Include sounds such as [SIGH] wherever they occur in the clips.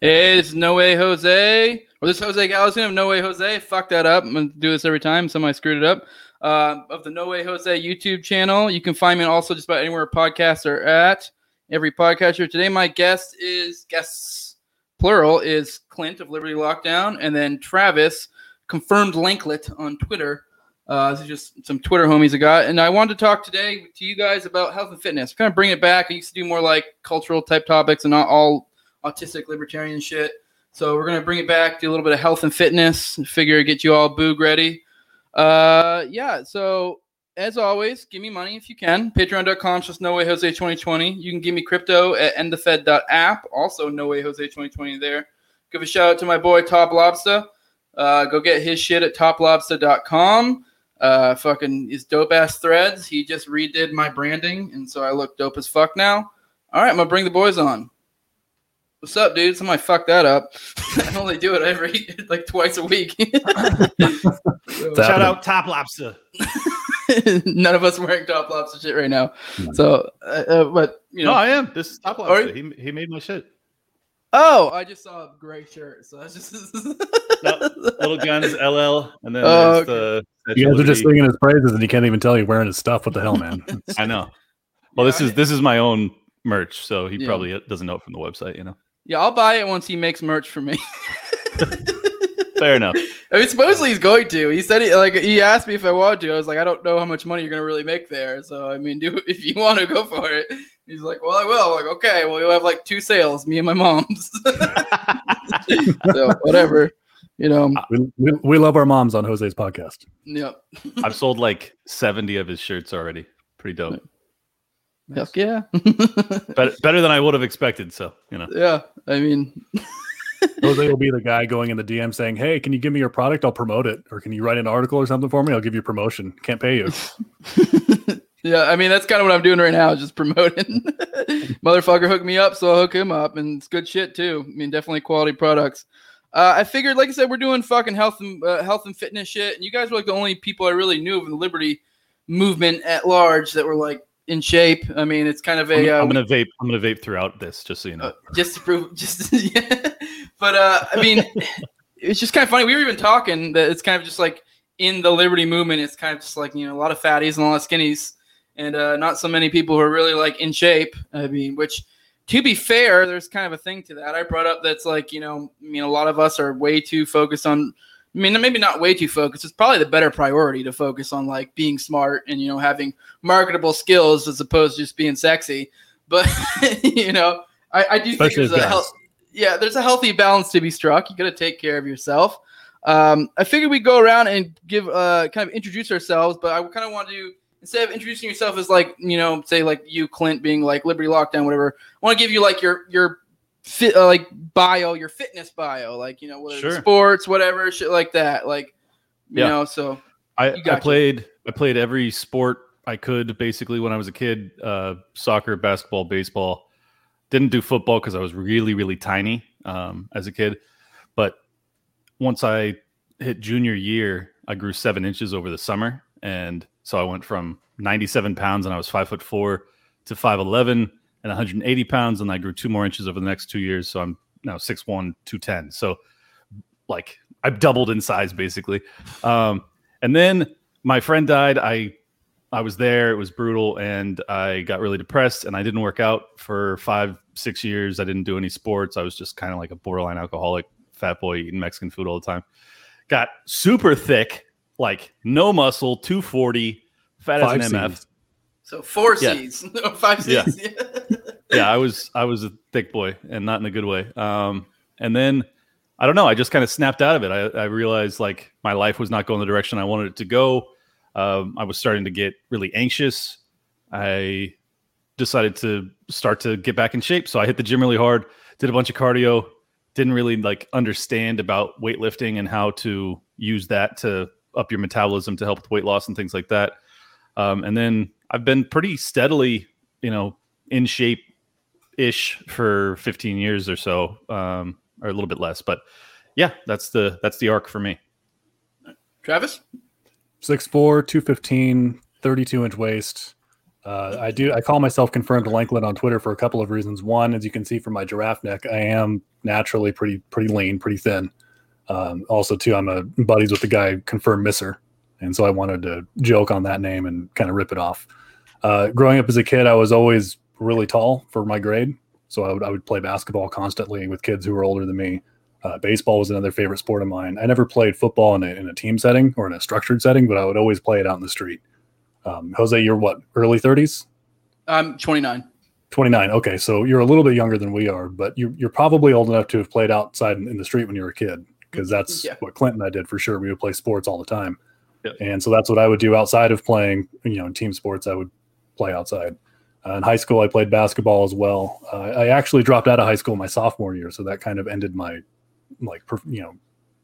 Hey, it's No Way Jose. Or this Jose Galison of No Way Jose. Fuck that up. I'm going to do this every time. Somebody screwed it up. Uh, of the No Way Jose YouTube channel. You can find me also just about anywhere podcasts are at. Every podcaster. Today, my guest is, guests, plural, is Clint of Liberty Lockdown. And then Travis, confirmed Lanklet on Twitter. Uh, this is just some Twitter homies I got. And I wanted to talk today to you guys about health and fitness. Kind of bring it back. I used to do more like cultural type topics and not all autistic libertarian shit. So we're gonna bring it back, do a little bit of health and fitness, figure get you all boog ready. Uh, yeah. So as always, give me money if you can. Patreon.com just no way Jose 2020. You can give me crypto at endthefed.app. Also no way Jose 2020 there. Give a shout out to my boy Top Lobster. Uh, go get his shit at toplobster.com. Uh, fucking his dope ass threads. He just redid my branding, and so I look dope as fuck now. All right, I'm gonna bring the boys on. What's up, dude? Somebody fucked that up. [LAUGHS] I only do it every [LAUGHS] like twice a week. So, [LAUGHS] shout out Top Lobster. None of us wearing top lobster shit right now. So, uh, uh, but you know, No, I am. This is Top Are Lobster. He, he made my shit. oh, I just saw a gray shirt, so that's just No, Little Guns LL, and then Oh, there's the. You guys are just singing his praises, and you can't even tell you're wearing his stuff. What the hell, man? I know. Well, this Yeah, is this is my own merch, so he Yeah. probably doesn't know it from the website. You know, yeah. I'll buy it once he makes merch for me. [LAUGHS] fair enough. I mean, supposedly he's going to. He said he like he asked me if I wanted to. I was like, I don't know how much money you're gonna really make there. So I mean, [LAUGHS] do if you want to go for it. He's like, well, I will. I'm like, okay, well, you'll have like two sales, me and my mom's. [LAUGHS] so whatever, you know. we, we, we love our moms on Jose's podcast. Yep. I've sold like seventy of his shirts already. Pretty dope. Heck yeah. [LAUGHS] Better, better than I would have expected. So you know, yeah. I mean, [LAUGHS] Jose will be the guy going in the DM saying, "Hey, can you give me your product? I'll promote it, or can you write an article or something for me? I'll give you promotion. Can't pay you." [LAUGHS] yeah. I mean, that's kind of what I'm doing right now, just promoting. Motherfucker hooked me up, so I'll hook him up, and it's good shit too. I mean, definitely quality products. Uh, I figured, like I said, we're doing fucking health and uh, health and fitness shit, and you guys were like the only people I really knew of in the liberty movement at large that were like in shape. I mean, it's kind of I'm, a uh, I'm gonna vape. I'm gonna vape throughout this, just so you know. uh, just to prove [LAUGHS] just yeah. [LAUGHS] but uh i mean [LAUGHS] it's just kind of funny we were even talking that it's kind of just like in the liberty movement it's kind of just like you know a lot of fatties and a lot of skinnies and uh not so many people who are really like in shape i mean which to be fair there's kind of a thing to that i brought up that's like you know i mean a lot of us are way too focused on I mean, maybe not way too focused. It's probably the better priority to focus on like being smart and you know having marketable skills as opposed to just being sexy. But [LAUGHS] you know, I, I do Especially think there's a health, yeah, there's a healthy balance to be struck. You got to take care of yourself. Um, I figured we'd go around and give uh, kind of introduce ourselves, but I kind of want to instead of introducing yourself as like you know, say like you Clint being like Liberty Lockdown, whatever. I want to give you like your your fit uh, like bio, your fitness bio, like you know, whether Sure. sports, whatever, shit like that, like you Yeah. know. So I, I played I played every sport I could basically when I was a kid. Uh, soccer, basketball, baseball. Didn't do football because I was really really tiny um, as a kid. But once I hit junior year, I grew seven inches over the summer, and so I went from 97 pounds and I was five foot four to 5'11 and 180 pounds, and I grew two more inches over the next two years. So I'm now 6'1", 210. So like I've doubled in size basically. Um, and then my friend died. I I was there. It was brutal, and I got really depressed. And I didn't work out for five, six years. I didn't do any sports. I was just kind of like a borderline alcoholic, fat boy eating Mexican food all the time. Got super thick, like no muscle, two forty, fat Five as an MF. So four Yeah. C's, [LAUGHS] no, five Yeah. Yeah, I was I was a thick boy and not in a good way. Um, and then I don't know, I just kind of snapped out of it. I, I realized like my life was not going the direction I wanted it to go. Um, I was starting to get really anxious. I decided to start to get back in shape, so I hit the gym really hard. Did a bunch of cardio. Didn't really like understand about weightlifting and how to use that to up your metabolism to help with weight loss and things like that. Um, and then I've been pretty steadily, you know, in shape ish for 15 years or so, um, or a little bit less. But yeah, that's the that's the arc for me. Travis, 6'4", 215, 32 inch waist. Uh, I do. I call myself confirmed Lanklet on Twitter for a couple of reasons. One, as you can see from my giraffe neck, I am naturally pretty pretty lean, pretty thin. Um, also, too, I'm a buddies with the guy confirmed misser, and so I wanted to joke on that name and kind of rip it off. Uh, growing up as a kid, I was always really tall for my grade, so I would I would play basketball constantly with kids who were older than me. Uh, baseball was another favorite sport of mine. I never played football in a, in a team setting or in a structured setting, but I would always play it out in the street. Um, Jose, you're what, early 30s? I'm 29. 29. Okay, so you're a little bit younger than we are, but you, you're probably old enough to have played outside in, in the street when you were a kid, because that's Yeah. what Clint and I did for sure. We would play sports all the time, And so that's what I would do outside of playing. You know, in team sports, I would play outside. Uh, in high school, I played basketball as well. Uh, I actually dropped out of high school my sophomore year, so that kind of ended my like per- you know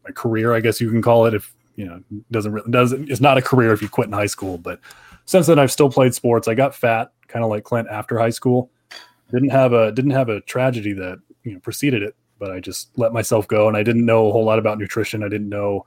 my career, I guess you can call it. If you know doesn't really doesn't it's not a career if you quit in high school, but since then I've still played sports. I got fat, kind of like Clint after high school. Didn't have a didn't have a tragedy that you know preceded it, but I just let myself go, and I didn't know a whole lot about nutrition. I didn't know.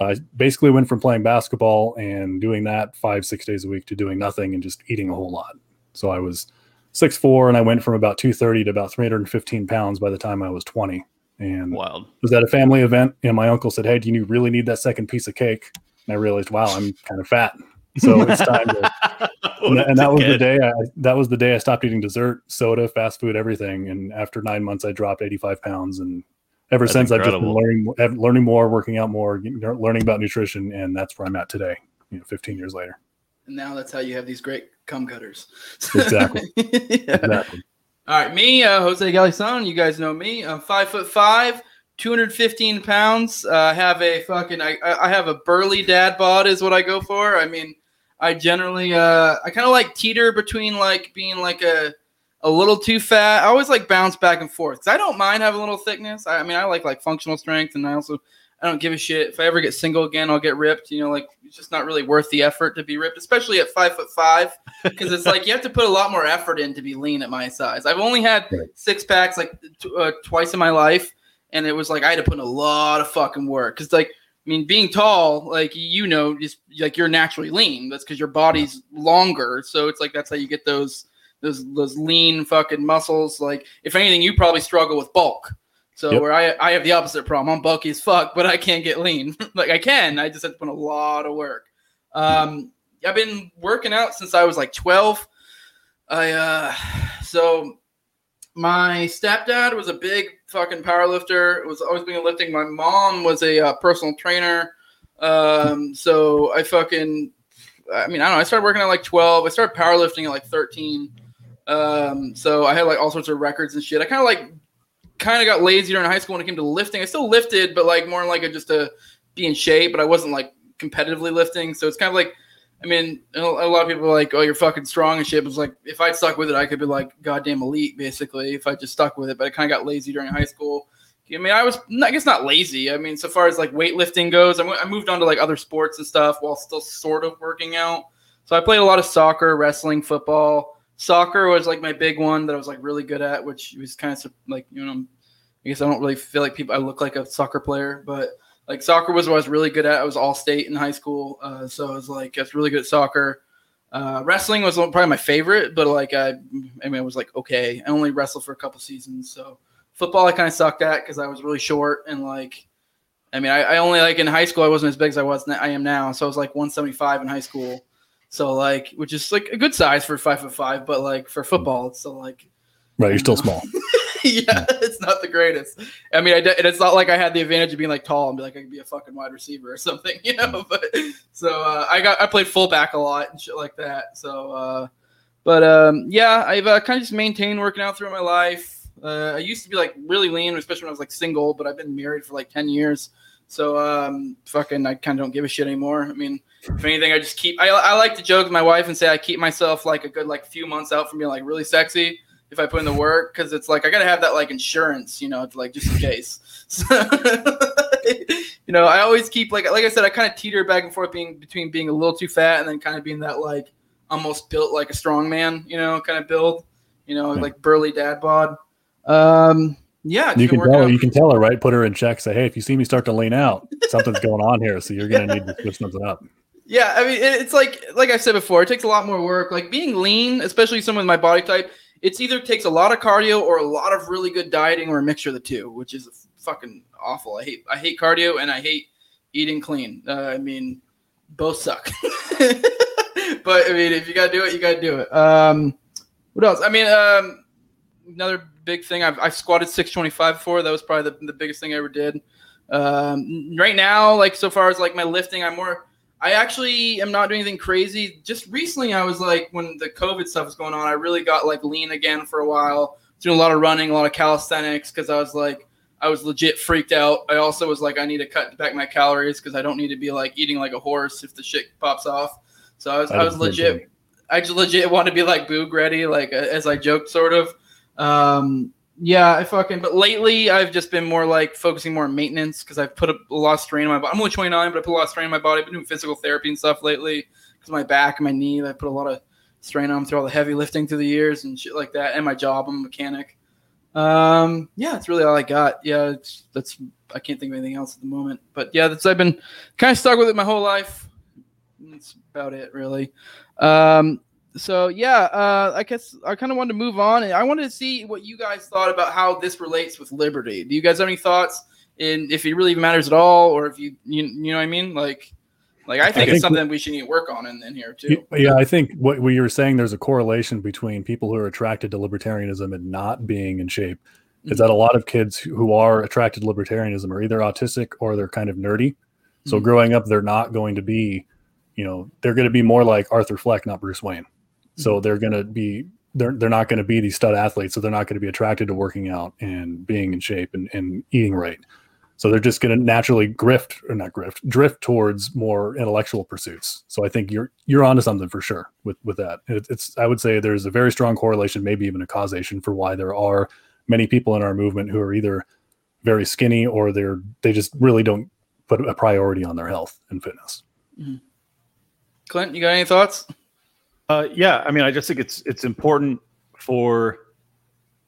I basically went from playing basketball and doing that five six days a week to doing nothing and just eating a whole lot. So I was six four, and I went from about two thirty to about three hundred and fifteen pounds by the time I was twenty. And Wild. was at a family event and my uncle said, Hey, do you really need that second piece of cake? And I realized, wow, I'm kind of fat. So it's time to, [LAUGHS] and, that, and that was the day I, that was the day I stopped eating dessert, soda, fast food, everything. And after nine months, I dropped 85 pounds. And ever That's since I've just been learning, learning more, working out more, learning about nutrition. And that's where I'm at today, you know, 15 years later. And now that's how you have these great cum cutters. [LAUGHS] Exactly. [LAUGHS] Yeah. Exactly. All right, me, uh, Jose Galison. You guys know me. I'm five foot five, 215 pounds. Uh, I have a fucking, I, I I have a burly dad bod, is what I go for. I mean, I generally, uh, I kind of like teeter between like being like a, a little too fat. I always like bounce back and forth. 'Cause I don't mind having a little thickness. I, I mean, I like like functional strength, and I also, I don't give a shit if I ever get single again. I'll get ripped. You know, like it's just not really worth the effort to be ripped, especially at five foot five because it's like you have to put a lot more effort in to be lean at my size. I've only had six packs like t- uh, twice in my life, and it was like I had to put in a lot of fucking work. Because like, I mean, being tall, like you know, just like you're naturally lean. That's because your body's longer, so it's like that's how you get those those those lean fucking muscles. Like, if anything, you probably struggle with bulk. So Yep. where I I have the opposite problem. I'm bulky as fuck, but I can't get lean. [LAUGHS] like I can. I just have to put in a lot of work. Um, I've been working out since I was like 12. I uh so my stepdad was a big fucking power lifter. Was always been lifting. My mom was a uh, personal trainer. Um, so I fucking, I mean, I don't know. I started working at like 12. I started powerlifting at like 13. Um, so I had like all sorts of records and shit. I kind of like, kind of got lazy during high school when it came to lifting. I still lifted, but like more like a, just to be in shape. But I wasn't like competitively lifting. So it's kind of like, I mean, a lot of people are like, "Oh, you're fucking strong and shit." It's like, if I'd stuck with it, I could be like goddamn elite, basically. If I just stuck with it, but I kind of got lazy during high school. I mean, I was, I guess, not lazy. I mean, so far as like weightlifting goes, I mo- I moved on to like other sports and stuff while still sort of working out. So I played a lot of soccer, wrestling, football. Soccer was like my big one that I was like really good at, which was kind of like you know, I guess I don't really feel like people. I look like a soccer player, but like soccer was what I was really good at. I was all state in high school, uh, so I was like I was really good at soccer. Uh, wrestling was probably my favorite, but like I, I mean, I was like okay. I only wrestled for a couple seasons, so football I kind of sucked at because I was really short and like, I mean, I, I only like in high school I wasn't as big as I was I am now, so I was like 175 in high school, so like which is like a good size for five foot five, but like for football it's still like Right. You're still small. [LAUGHS] yeah, it's not the greatest. I mean, I de- and it's not like I had the advantage of being like tall and be like I could be a fucking wide receiver or something, [LAUGHS] you know. But so uh, I got I played fullback a lot and shit like that. So, uh, but um, yeah, I've uh, kind of just maintained working out throughout my life. Uh, I used to be like really lean, especially when I was like single, but I've been married for like ten years. So um, fucking, I kind of don't give a shit anymore. I mean, if anything, I just keep. I, I like to joke with my wife and say I keep myself like a good like few months out from being like really sexy if I put in the work because it's like I gotta have that like insurance, you know, like just in case. [LAUGHS] So, [LAUGHS] you know, I always keep like like I said, I kind of teeter back and forth being between being a little too fat and then kind of being that like almost built like a strong man, you know, kind of build, you know, Yeah. like burly dad bod. Um, yeah, You can tell. You can tell her, right? Put her in check. Say, hey, if you see me start to lean out, something's going on here. So you're going to need to switch something up. Yeah, I mean, it's like like I said before, it takes a lot more work. Like being lean, especially someone with my body type, it's either takes a lot of cardio or a lot of really good dieting or a mixture of the two, which is fucking awful. I hate I hate cardio and I hate eating clean. Uh, I mean, both suck. [LAUGHS] but I mean, if you gotta do it, you gotta do it. Um, what else? I mean, um, another big thing. I've, I've squatted 625 before. That was probably the, the biggest thing I ever did. Um, right now, like so far as like my lifting, I'm more. I actually am not doing anything crazy. Just recently, I was like, when the COVID stuff was going on, I really got like lean again for a while. Doing a lot of running, a lot of calisthenics because I was like, I was legit freaked out. I also was like, I need to cut back my calories because I don't need to be like eating like a horse if the shit pops off. So I was, I, was did the same legit. thing. I just legit want to be like Boog ready, like as I joked, sort of. Um, yeah, I fucking. But lately, I've just been more like focusing more on maintenance because I've put a, a lot of strain on my body. I'm only 29, but I put a lot of strain on my body. I've been doing physical therapy and stuff lately because my back and my knee. I put a lot of strain on them through all the heavy lifting through the years and shit like that. And my job, I'm a mechanic. Um, yeah, that's really all I got. Yeah, that's I can't think of anything else at the moment. But yeah, that's I've been kind of stuck with it my whole life. That's about it, really. Um, so yeah, uh, I guess I kind of wanted to move on, and I wanted to see what you guys thought about how this relates with liberty. Do you guys have any thoughts? In if it really matters at all, or if you you, you know what I mean? Like, like I think think it's something we should need to work on in, in here too. Yeah, I think what, you were saying, there's a correlation between people who are attracted to libertarianism and not being in shape. Is that a lot of kids who are attracted to libertarianism are either autistic or they're kind of nerdy. So Mhm. growing up, they're not going to be, you know, they're going to be more like Arthur Fleck, not Bruce Wayne. So they're going to be, they're, they're not going to be these stud athletes. So they're not going to be attracted to working out and being in shape and, and eating right. So they're just going to naturally grift or not grift, drift towards more intellectual pursuits. So I think you're you're onto something for sure with with that. It, it's I would say there's a very strong correlation, maybe even a causation for why there are many people in our movement who are either very skinny or they're they just really don't put a priority on their health and fitness. Mm-hmm. Clint, you got any thoughts? Uh, yeah, I mean, I just think it's it's important for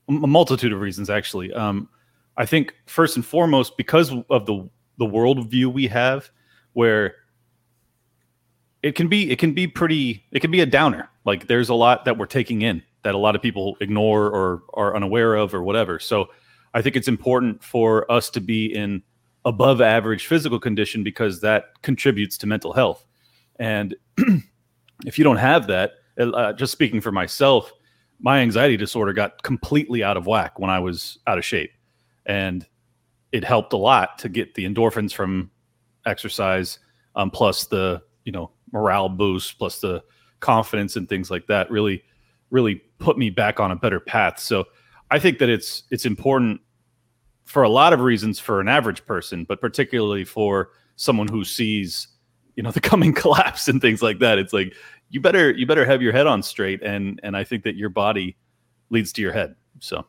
a multitude of reasons. Actually, um, I think first and foremost because of the the worldview we have, where it can be it can be pretty it can be a downer. Like there's a lot that we're taking in that a lot of people ignore or are unaware of or whatever. So I think it's important for us to be in above average physical condition because that contributes to mental health. And [CLEARS THROAT] if you don't have that, uh, just speaking for myself, my anxiety disorder got completely out of whack when I was out of shape. And it helped a lot to get the endorphins from exercise, um, plus the, you know, morale boost, plus the confidence and things like that really, really put me back on a better path. So I think that it's, it's important for a lot of reasons for an average person, but particularly for someone who sees, you know, [LAUGHS] the coming collapse and things like that. It's like, you better you better have your head on straight and and i think that your body leads to your head so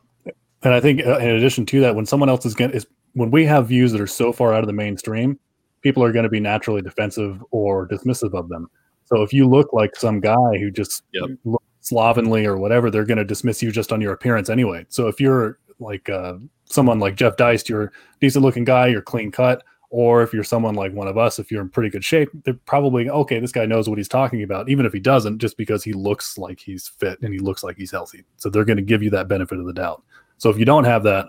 And I think uh, in addition to that, when someone else is going is when we have views that are so far out of the mainstream, people are going to be naturally defensive or dismissive of them. So if you look like some guy who just Yep. looks slovenly or whatever, they're going to dismiss you just on your appearance anyway. So if you're like uh, someone like Jeff Deist, you're a decent looking guy, you're clean cut, or if you're someone like one of us, if you're in pretty good shape, they're probably okay. This guy knows what he's talking about, even if he doesn't, just because he looks like he's fit and he looks like he's healthy. So they're going to give you that benefit of the doubt. So if you don't have that,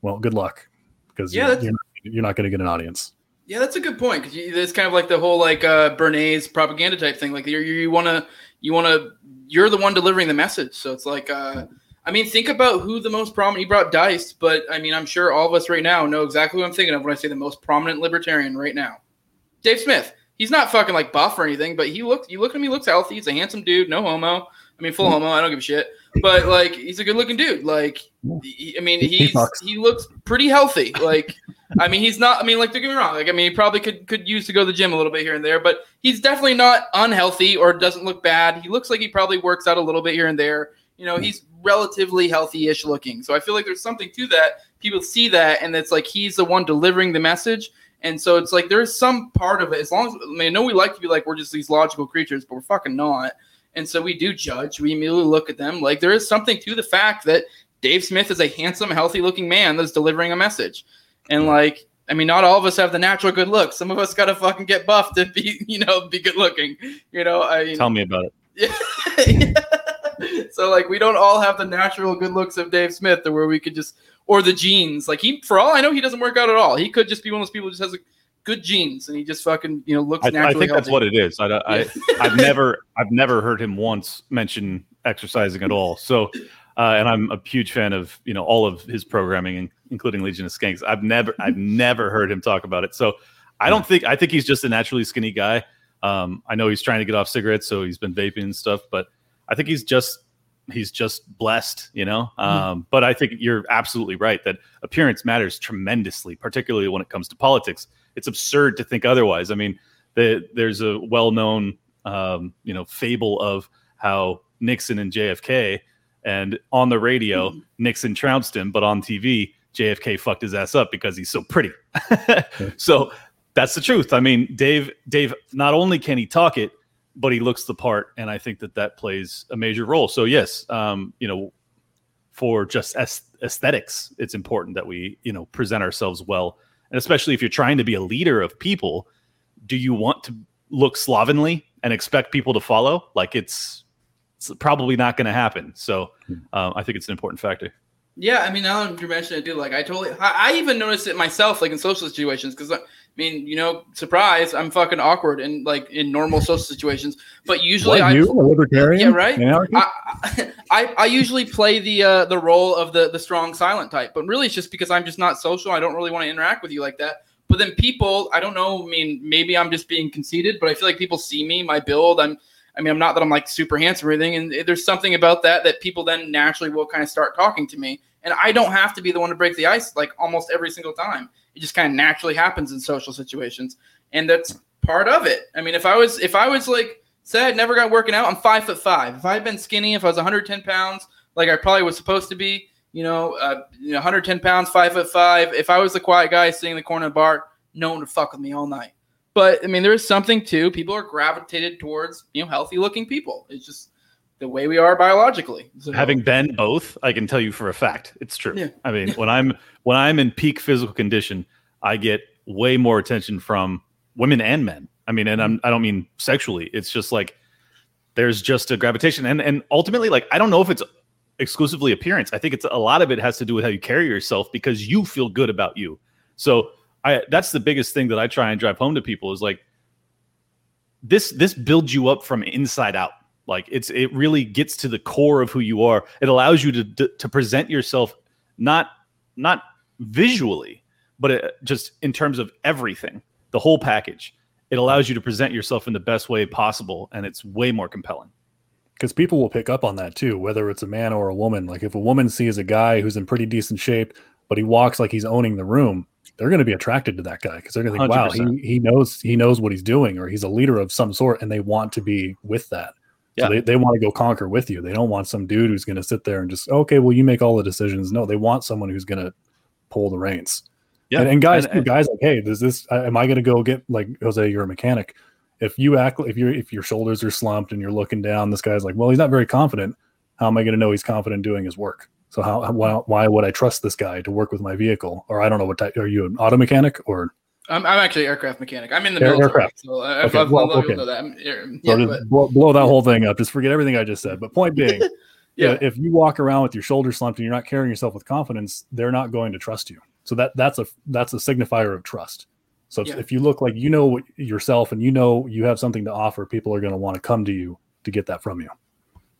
well, good luck because Yeah, you're, you're not, not going to get an audience. Yeah, that's a good point because it's kind of like the whole like uh, Bernays propaganda type thing. Like you you want to you want to you're the one delivering the message. So it's like uh, I mean, think about who the most prominent. You brought Deist, but I mean, I'm sure all of us right now know exactly what I'm thinking of when I say the most prominent libertarian right now. Dave Smith. He's not fucking like buff or anything, but he looks. You look at him, he looks healthy. He's a handsome dude, no homo. I mean, full mm-hmm. homo. I don't give a shit. But like, he's a good looking dude. Like, he- I mean, He- he he's he looks pretty healthy. Like, I mean, he's not. I mean, like, don't get me wrong. Like, I mean, he probably could could use to go to the gym a little bit here and there, but he's definitely not unhealthy or doesn't look bad. He looks like he probably works out a little bit here and there. You know, he's relatively healthy-ish looking. So I feel like there's something to that. People see that, and it's like he's the one delivering the message. And so it's like there's some part of it. As long as I mean, I know we like to be like we're just these logical creatures, but we're fucking not. And so we do judge. We immediately look at them like there is something to the fact that Dave Smith is a handsome, healthy looking man that's delivering a message. And like, I mean, not all of us have the natural good look. Some of us got to fucking get buffed to be, [LAUGHS] you know, be good looking. You know, I mean, Tell me about it. [LAUGHS] yeah. [LAUGHS] so like we don't all have the natural good looks of Dave Smith or where we could just or the genes. Like he for all I know he doesn't work out at all. He could just be one of those people who just has like, good genes and he just fucking, you know, looks I, naturally I think that's what it is. I, I, I've never, I've never heard him once mention exercising at all. So, uh, and I'm a huge fan of you know all of his programming, including Legion of Skanks. I've never, I've [LAUGHS] never heard him talk about it. So, I don't think, I think he's just a naturally skinny guy. Um, I know he's trying to get off cigarettes, so he's been vaping and stuff, but I think he's just, he's just blessed, you know. Um, but I think you're absolutely right that appearance matters tremendously, particularly when it comes to politics. It's absurd to think otherwise. I mean, the, there's a well-known, um, you know, fable of how Nixon and JFK, and on the radio, Nixon trounced him, but on TV, JFK fucked his ass up because he's so pretty. [LAUGHS] so that's the truth. I mean, Dave, Dave, not only can he talk it, but he looks the part, and I think that that plays a major role. So yes, um, you know, for just aesthetics, it's important that we, you know, present ourselves well, and especially if you're trying to be a leader of people, do you want to look slovenly and expect people to follow? Like it's it's probably not going to happen. So um, I think it's an important factor. Yeah, I mean, now that you mention it, dude, like I totally, I, I even noticed it myself, like in social situations, because I mean, you know, surprise, I'm fucking awkward in like in normal social situations, but usually What, I, you, a libertarian? Yeah, right? I, [LAUGHS] I, I usually play the uh, the role of the the strong silent type, but really it's just because I'm just not social. I don't really want to interact with you like that. But then people, I don't know. I mean, maybe I'm just being conceited, but I feel like people see me, my build. I'm, I mean, I'm not that I'm like super handsome or anything, and there's something about that that people then naturally will kind of start talking to me, and I don't have to be the one to break the ice like almost every single time. It just kind of naturally happens in social situations, and that's part of it. I mean, if I was if I was like say I never got working out, I'm five foot five. If I had been skinny, if I was 110 pounds, like I probably was supposed to be, you know, uh, you know 110 pounds, five foot five. If I was the quiet guy sitting in the corner of the bar, no one would fuck with me all night. But I mean, there is something too. People are gravitated towards you know healthy looking people. It's just the way we are biologically. So, Having been both, I can tell you for a fact it's true. Yeah. I mean, when I'm when I'm in peak physical condition, I get way more attention from women and men. I mean, and I'm I don't mean sexually. It's just like there's just a gravitation, and and ultimately, like I don't know if it's exclusively appearance. I think it's a lot of it has to do with how you carry yourself because you feel good about you. So I that's the biggest thing that I try and drive home to people is like this this builds you up from inside out like it's it really gets to the core of who you are it allows you to to, to present yourself not not visually but it, just in terms of everything the whole package it allows you to present yourself in the best way possible and it's way more compelling because people will pick up on that too, whether it's a man or a woman. Like if a woman sees a guy who's in pretty decent shape, but he walks like he's owning the room, they're going to be attracted to that guy because they're going to think, "Wow, 100%. he, he knows he knows what he's doing, or he's a leader of some sort," and they want to be with that. Yeah. So they, they want to go conquer with you. They don't want some dude who's going to sit there and just, okay, well, you make all the decisions. No, they want someone who's going to pull the reins. yeah And, and guys, And- and- guys, like, hey, does this? Am I going to go get like Jose? You're a mechanic. If you act, if you if your shoulders are slumped and you're looking down, this guy's like, well, he's not very confident. How am I going to know he's confident doing his work? So how why, why would I trust this guy to work with my vehicle? Or I don't know what type. Are you an auto mechanic or I'm, I'm actually an aircraft mechanic. I'm in the Air- military, aircraft. so uh, I, Okay, I've, well, okay. know that. Yeah, or but, blow, blow that whole thing up? Just forget everything I just said. But point being, [LAUGHS] yeah. if you walk around with your shoulders slumped and you're not carrying yourself with confidence, they're not going to trust you. So that that's a that's a signifier of trust. So if, Yeah. if you look like you know yourself and you know you have something to offer, people are going to want to come to you to get that from you.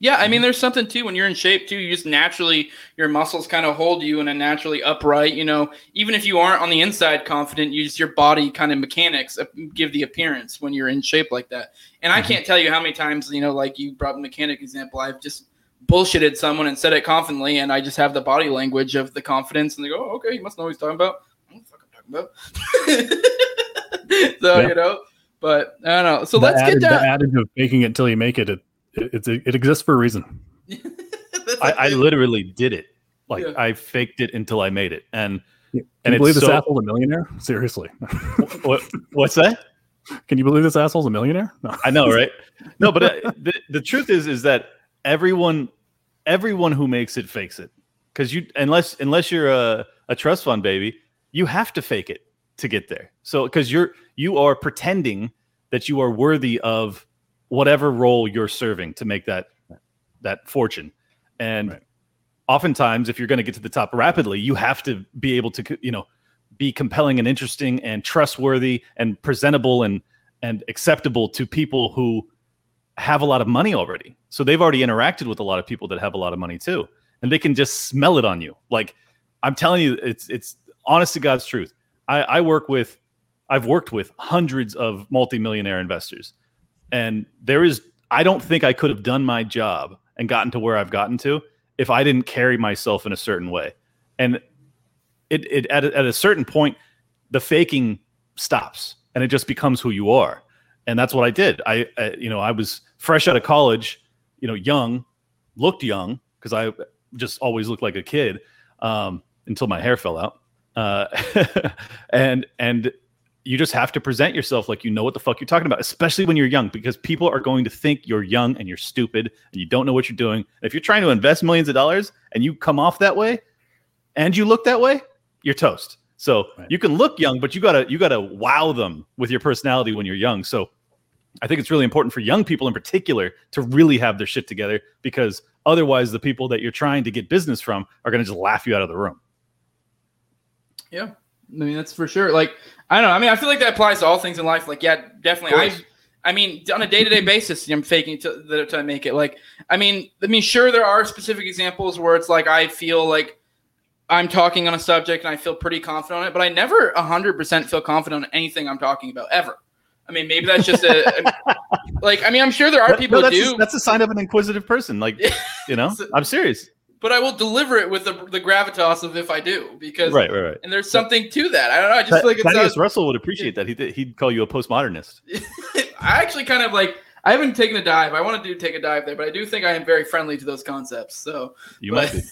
Yeah, I mean, there's something too when you're in shape too. You just naturally, your muscles kind of hold you in a naturally upright. You know, even if you aren't on the inside confident, you just your body kind of mechanics give the appearance when you're in shape like that. And I Mhm. can't tell you how many times, you know, like you brought the mechanic example, I've just bullshitted someone and said it confidently, and I just have the body language of the confidence, and they go, oh, "Okay, you must know what he's talking about." I don't what the fuck I'm talking about. [LAUGHS] so Yeah. you know, but I don't know. So the let's adage, get down. the adage of making it until you make it. It it, it, it exists for a reason. [LAUGHS] I, I literally did it like Yeah. i faked it until i made it and Can And you it's believe this so- asshole's a millionaire? Seriously, [LAUGHS] what, what's that can you believe this asshole's a millionaire? No. I know, right? [LAUGHS] No, but uh, the, the truth is, is that everyone, everyone who makes it fakes it, because you unless unless you're a, a trust fund baby, you have to fake it. to get there. So because you're you are pretending that you are worthy of whatever role you're serving to make that that fortune. And right. oftentimes if you're going to get to the top rapidly, you have to be able to you know be compelling and interesting and trustworthy and presentable and and acceptable to people who have a lot of money already. So they've already interacted with a lot of people that have a lot of money too. And they can just smell it on you. Like I'm telling you, it's it's honest to God's truth. I, I work with I've worked with hundreds of multimillionaire investors. And there is I don't think I could have done my job and gotten to where I've gotten to if I didn't carry myself in a certain way. And it, it at, a, at a certain point, the faking stops and it just becomes who you are. And that's what I did. I, I you know, I was fresh out of college, you know, young, looked young because I just always looked like a kid um, until my hair fell out. Uh, [LAUGHS] and and you just have to present yourself like you know what the fuck you're talking about, especially when you're young, because people are going to think you're young and you're stupid and you don't know what you're doing. if you're trying to invest millions of dollars and you come off that way and you look that way, you're toast. So right. you can look young, but you gotta you gotta wow them with your personality when you're young. So I think it's really important for young people in particular to really have their shit together because otherwise the people that you're trying to get business from are going to just laugh you out of the room. Yeah. I mean, that's for sure. Like, I don't know. I mean, I feel like that applies to all things in life. Like, yeah, definitely. I, I mean, on a day to day basis, I'm faking to, to make it. Like, I mean, I mean, sure, there are specific examples where it's like I feel like I'm talking on a subject and I feel pretty confident on it, but I never 100% feel confident on anything I'm talking about ever. I mean, maybe that's just a, [LAUGHS] like. I mean, I'm sure there are people no, that's do. A, that's a sign of an inquisitive person. Like, [LAUGHS] you know, I'm serious. But I will deliver it with the, the gravitas of if I do, because right, right, right. And there's something to that. I don't know. I just feel like it's Thaddeus Russell would appreciate that. He'd he'd call you a postmodernist. [LAUGHS] I actually kind of like. I haven't taken a dive. I want to do take a dive there, but I do think I am very friendly to those concepts. So you but, might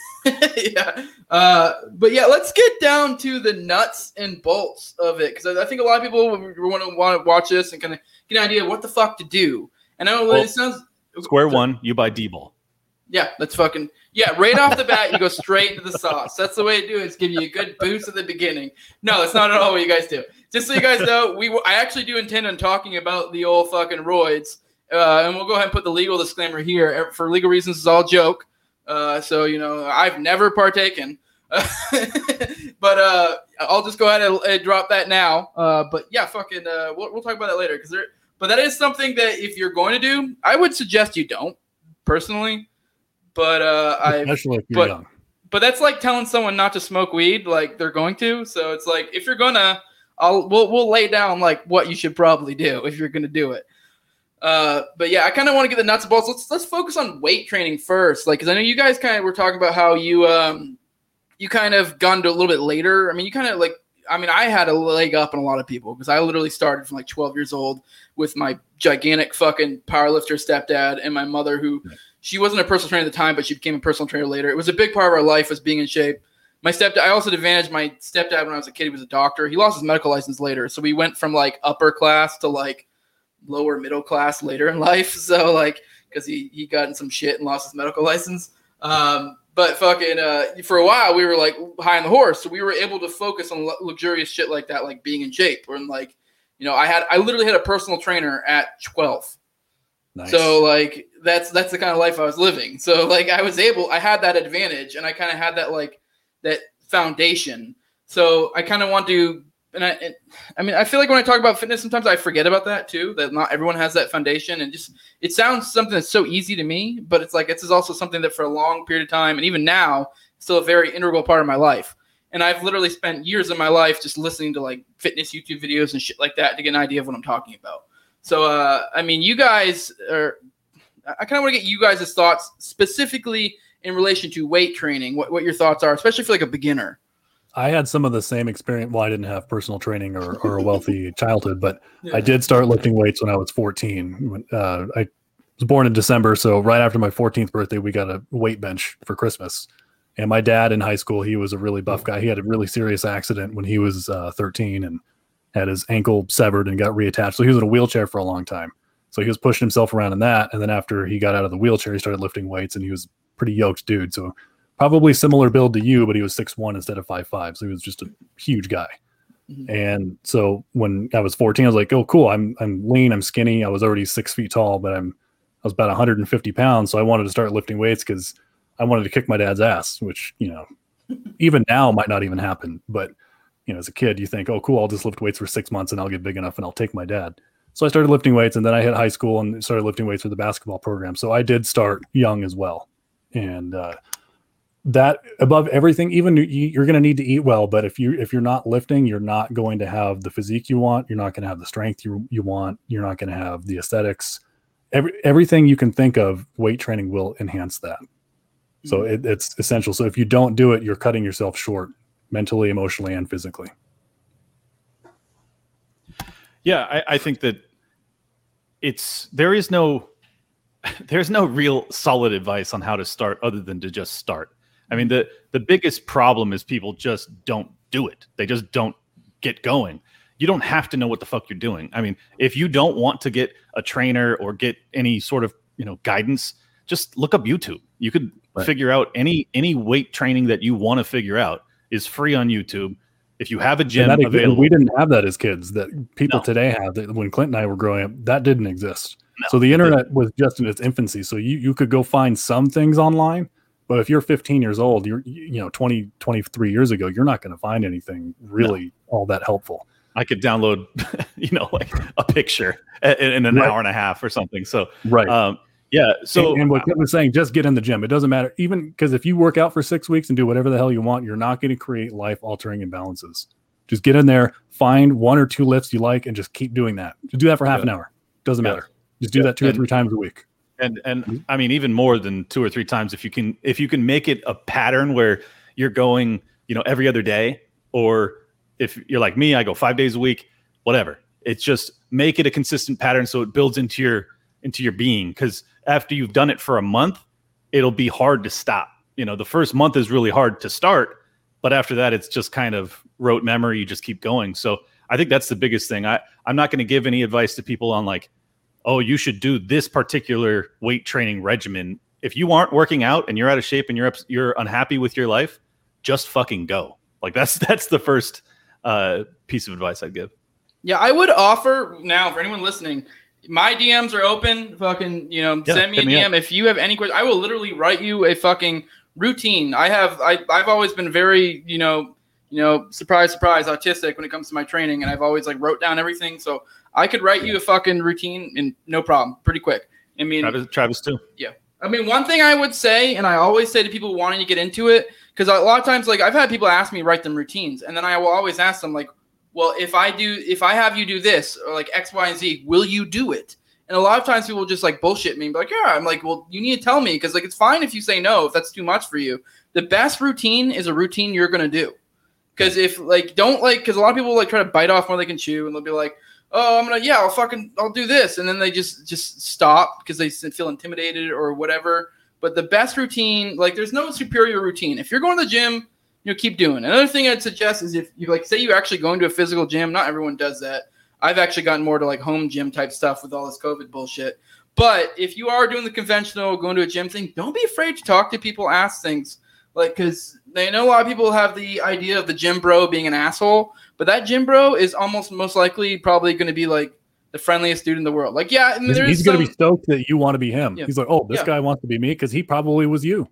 be. [LAUGHS] yeah. Uh, but yeah, let's get down to the nuts and bolts of it because I, think a lot of people want to want to watch this and kind of get an idea of what the fuck to do. And I know well, it sounds square one. You buy D-bol. Yeah, let's fucking yeah. Right off the bat, you go straight into the sauce. That's the way to do it. It's give you a good boost at the beginning. No, it's not at all what you guys do. Just so you guys know, we I actually do intend on talking about the old fucking roids, uh, and we'll go ahead and put the legal disclaimer here. For legal reasons, it's all joke. Uh, so you know, I've never partaken, [LAUGHS] but uh, I'll just go ahead and, and drop that now. Uh, but yeah, fucking, uh, we'll, we'll talk about that later because there. But that is something that if you're going to do, I would suggest you don't personally. But uh, I especially if you're but, young. But that's like telling someone not to smoke weed, like they're going to. So it's like if you're gonna, I'll we'll we'll lay down like what you should probably do if you're gonna do it. Uh, but yeah, I kind of want to get the nuts and bolts. Let's let's focus on weight training first, like because I know you guys kind of were talking about how you um you kind of gone to a little bit later. I mean, you kind of like I mean, I had a leg up on a lot of people because I literally started from like 12 years old with my gigantic fucking powerlifter stepdad and my mother, who she wasn't a personal trainer at the time, but she became a personal trainer later. It was a big part of our life was being in shape. My stepdad, I also advantage my stepdad when I was a kid. He was a doctor. He lost his medical license later, so we went from like upper class to like lower middle class later in [LAUGHS] life. So like because he he got in some shit and lost his medical license. Um, but fucking uh, for a while we were like high on the horse, so we were able to focus on luxurious shit like that, like being in shape. Or like, you know, I had I literally had a personal trainer at twelve. Nice. So like that's that's the kind of life I was living. So like I was able, I had that advantage, and I kind of had that like that foundation. So I kind of want to and I, and, I mean, I feel like when I talk about fitness, sometimes I forget about that too. That not everyone has that foundation, and just it sounds something that's so easy to me, but it's like this is also something that for a long period of time, and even now, still a very integral part of my life. And I've literally spent years of my life just listening to like fitness YouTube videos and shit like that to get an idea of what I'm talking about. So, uh, I mean, you guys are. I kind of want to get you guys' thoughts specifically in relation to weight training. What, what your thoughts are, especially for like a beginner. I had some of the same experience. Well, I didn't have personal training or, or a wealthy [LAUGHS] childhood, but yeah. I did start lifting weights when I was 14. Uh, I was born in December, so right after my 14th birthday, we got a weight bench for Christmas. And my dad in high school, he was a really buff guy. He had a really serious accident when he was uh, 13 and had his ankle severed and got reattached. So he was in a wheelchair for a long time. So he was pushing himself around in that. And then after he got out of the wheelchair, he started lifting weights and he was pretty yoked dude. So probably similar build to you, but he was six one instead of five five, so he was just a huge guy. Mm-hmm. And so when I was 14, I was like, oh, cool. I'm, I'm lean. I'm skinny. I was already six feet tall, but I'm, I was about 150 pounds. So I wanted to start lifting weights because I wanted to kick my dad's ass, which, you know, [LAUGHS] even now might not even happen. But, you know, as a kid, you think, oh, cool. I'll just lift weights for six months and I'll get big enough and I'll take my dad. So I started lifting weights and then I hit high school and started lifting weights for the basketball program. So I did start young as well. And, uh, that above everything even you're going to need to eat well but if you if you're not lifting you're not going to have the physique you want you're not going to have the strength you, you want you're not going to have the aesthetics every, everything you can think of weight training will enhance that so mm-hmm. it, it's essential so if you don't do it you're cutting yourself short mentally emotionally and physically yeah I, I think that it's there is no [LAUGHS] there's no real solid advice on how to start other than to just start I mean, the the biggest problem is people just don't do it. They just don't get going. You don't have to know what the fuck you're doing. I mean, if you don't want to get a trainer or get any sort of you know guidance, just look up YouTube. You could right. figure out any any weight training that you want to figure out is free on YouTube. If you have a gym that, available, we didn't have that as kids. That people no. today have. That when Clint and I were growing up, that didn't exist. No, so the internet was just in its infancy. So you you could go find some things online, but if you're 15 years old, you're, you know, 20, 23 years ago, you're not going to find anything really no. all that helpful. I could download, [LAUGHS] you know, like a picture in, an right. hour and a half or something. So, right. Um, yeah. So, and, and what Kevin was saying, just get in the gym. It doesn't matter. Even because if you work out for six weeks and do whatever the hell you want, you're not going to create life altering imbalances. Just get in there, find one or two lifts you like, and just keep doing that. Just do that for half yeah. an hour. Doesn't yeah. matter. Just do yeah. that two and, or three times a week and and mm-hmm. i mean even more than two or three times if you can if you can make it a pattern where you're going you know every other day or if you're like me i go five days a week whatever it's just make it a consistent pattern so it builds into your into your being because after you've done it for a month it'll be hard to stop you know the first month is really hard to start but after that it's just kind of rote memory you just keep going so i think that's the biggest thing i i'm not going to give any advice to people on like oh, you should do this particular weight training regimen. If you aren't working out and you're out of shape and you're up, you're unhappy with your life, just fucking go. Like that's [LAUGHS] that's the first uh, piece of advice I'd give. Yeah, I would offer now for anyone listening. My DMs are open. Fucking, you know, yeah, send me a DM me if you have any questions. I will literally write you a fucking routine. I have I I've always been very, you know, you know, surprise, surprise, autistic when it comes to my training, and I've always like wrote down everything. So I could write you a fucking routine and no problem, pretty quick. I mean, Travis, Travis too. Yeah. I mean, one thing I would say, and I always say to people wanting to get into it, because a lot of times, like I've had people ask me write them routines, and then I will always ask them, like, well, if I do, if I have you do this or like X, Y, and Z, will you do it? And a lot of times people just like bullshit me and be like, yeah, I'm like, well, you need to tell me because like it's fine if you say no if that's too much for you. The best routine is a routine you're gonna do. Because if like don't like because a lot of people like try to bite off more they can chew and they'll be like, oh, I'm gonna yeah, I'll fucking I'll do this, and then they just just stop because they feel intimidated or whatever. But the best routine, like there's no superior routine. If you're going to the gym, you know, keep doing. Another thing I'd suggest is if you like say you actually go into a physical gym, not everyone does that. I've actually gotten more to like home gym type stuff with all this COVID bullshit. But if you are doing the conventional, going to a gym thing, don't be afraid to talk to people, ask things. Like, because they know a lot of people have the idea of the gym bro being an asshole, but that gym bro is almost most likely probably going to be like the friendliest dude in the world. Like, yeah, he's, going to be stoked that you want to be him. Yeah. He's like, oh, this yeah. guy wants to be me because he probably was you.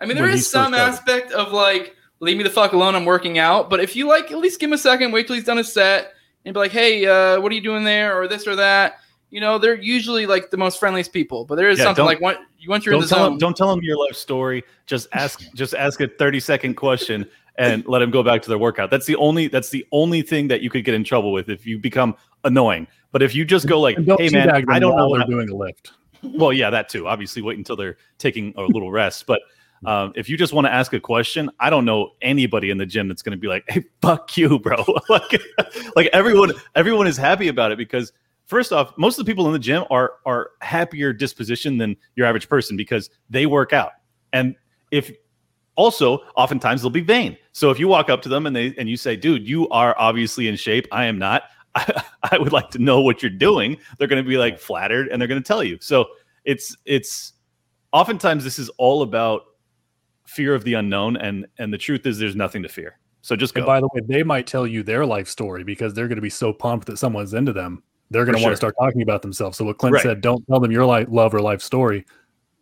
I mean, there is some aspect of like, leave me the fuck alone. I'm working out. But if you like, at least give him a second, wait till he's done his set, and be like, hey, uh, what are you doing there, or this or that you know, they're usually like the most friendliest people. But there is yeah, something like once once you're in the zone, them, don't tell them your life story. Just ask [LAUGHS] just ask a 30 second question and let them go back to their workout. That's the only that's the only thing that you could get in trouble with if you become annoying. But if you just go like, "Hey man, I don't know," they're doing a lift. Well, yeah, that too. Obviously, wait until they're taking a little rest. But um, if you just want to ask a question, I don't know anybody in the gym that's going to be like, "Hey, fuck you, bro." [LAUGHS] like, like everyone, everyone is happy about it because first off, most of the people in the gym are are happier disposition than your average person because they work out. And if also oftentimes they'll be vain. So if you walk up to them and they and you say, "Dude, you are obviously in shape. I am not. [LAUGHS] I, I would like to know what you're doing." They're going to be like flattered and they're going to tell you. So it's it's oftentimes this is all about fear of the unknown and and the truth is there's nothing to fear. So just go. And by the way, they might tell you their life story because they're going to be so pumped that someone's into them. They're going to want sure. to start talking about themselves. So what Clint Right. said, don't tell them your life, love or life story.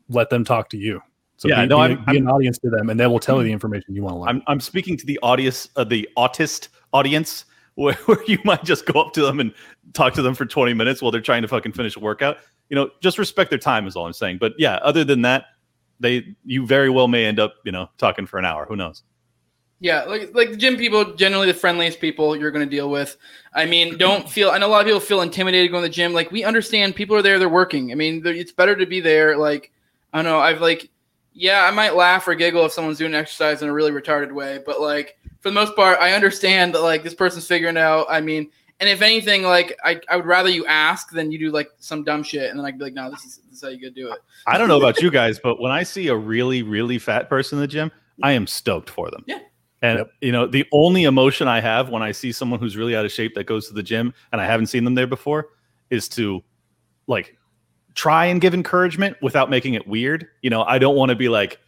Let them talk to you. So Yeah, be, no, be, I'm- be an audience to them, and they will tell you the information you want to learn. I'm I'm speaking to the audience, uh, the autist audience, [LAUGHS] where, where you might just go up to them and talk to them for 20 minutes while they're trying to fucking finish a workout. You know, just respect their time is all I'm saying. But yeah, other than that, they you very well may end up you know talking for an hour. Who knows? Yeah, like like the gym people, generally the friendliest people you're going to deal with. I mean, don't [CLEARS THROAT] feel. I know a lot of people feel intimidated going to the gym. Like we understand, people are there, they're working. I mean, it's better to be there. Like I don't know, I've like, yeah, I might laugh or giggle if someone's doing exercise in a really retarded way, but like for the most part, I understand that like this person's figuring out. I mean, and if anything, like I, I would rather you ask than you do like some dumb shit, and then I'd be like, no, this is this is how you gotta do it. I don't know about you guys, but when I see a really really fat person in the gym, I am stoked for them. Yeah. And Yep. you know, the only emotion I have when I see someone who's really out of shape that goes to the gym and I haven't seen them there before is to like try and give encouragement without making it weird. You know, I don't want to be like,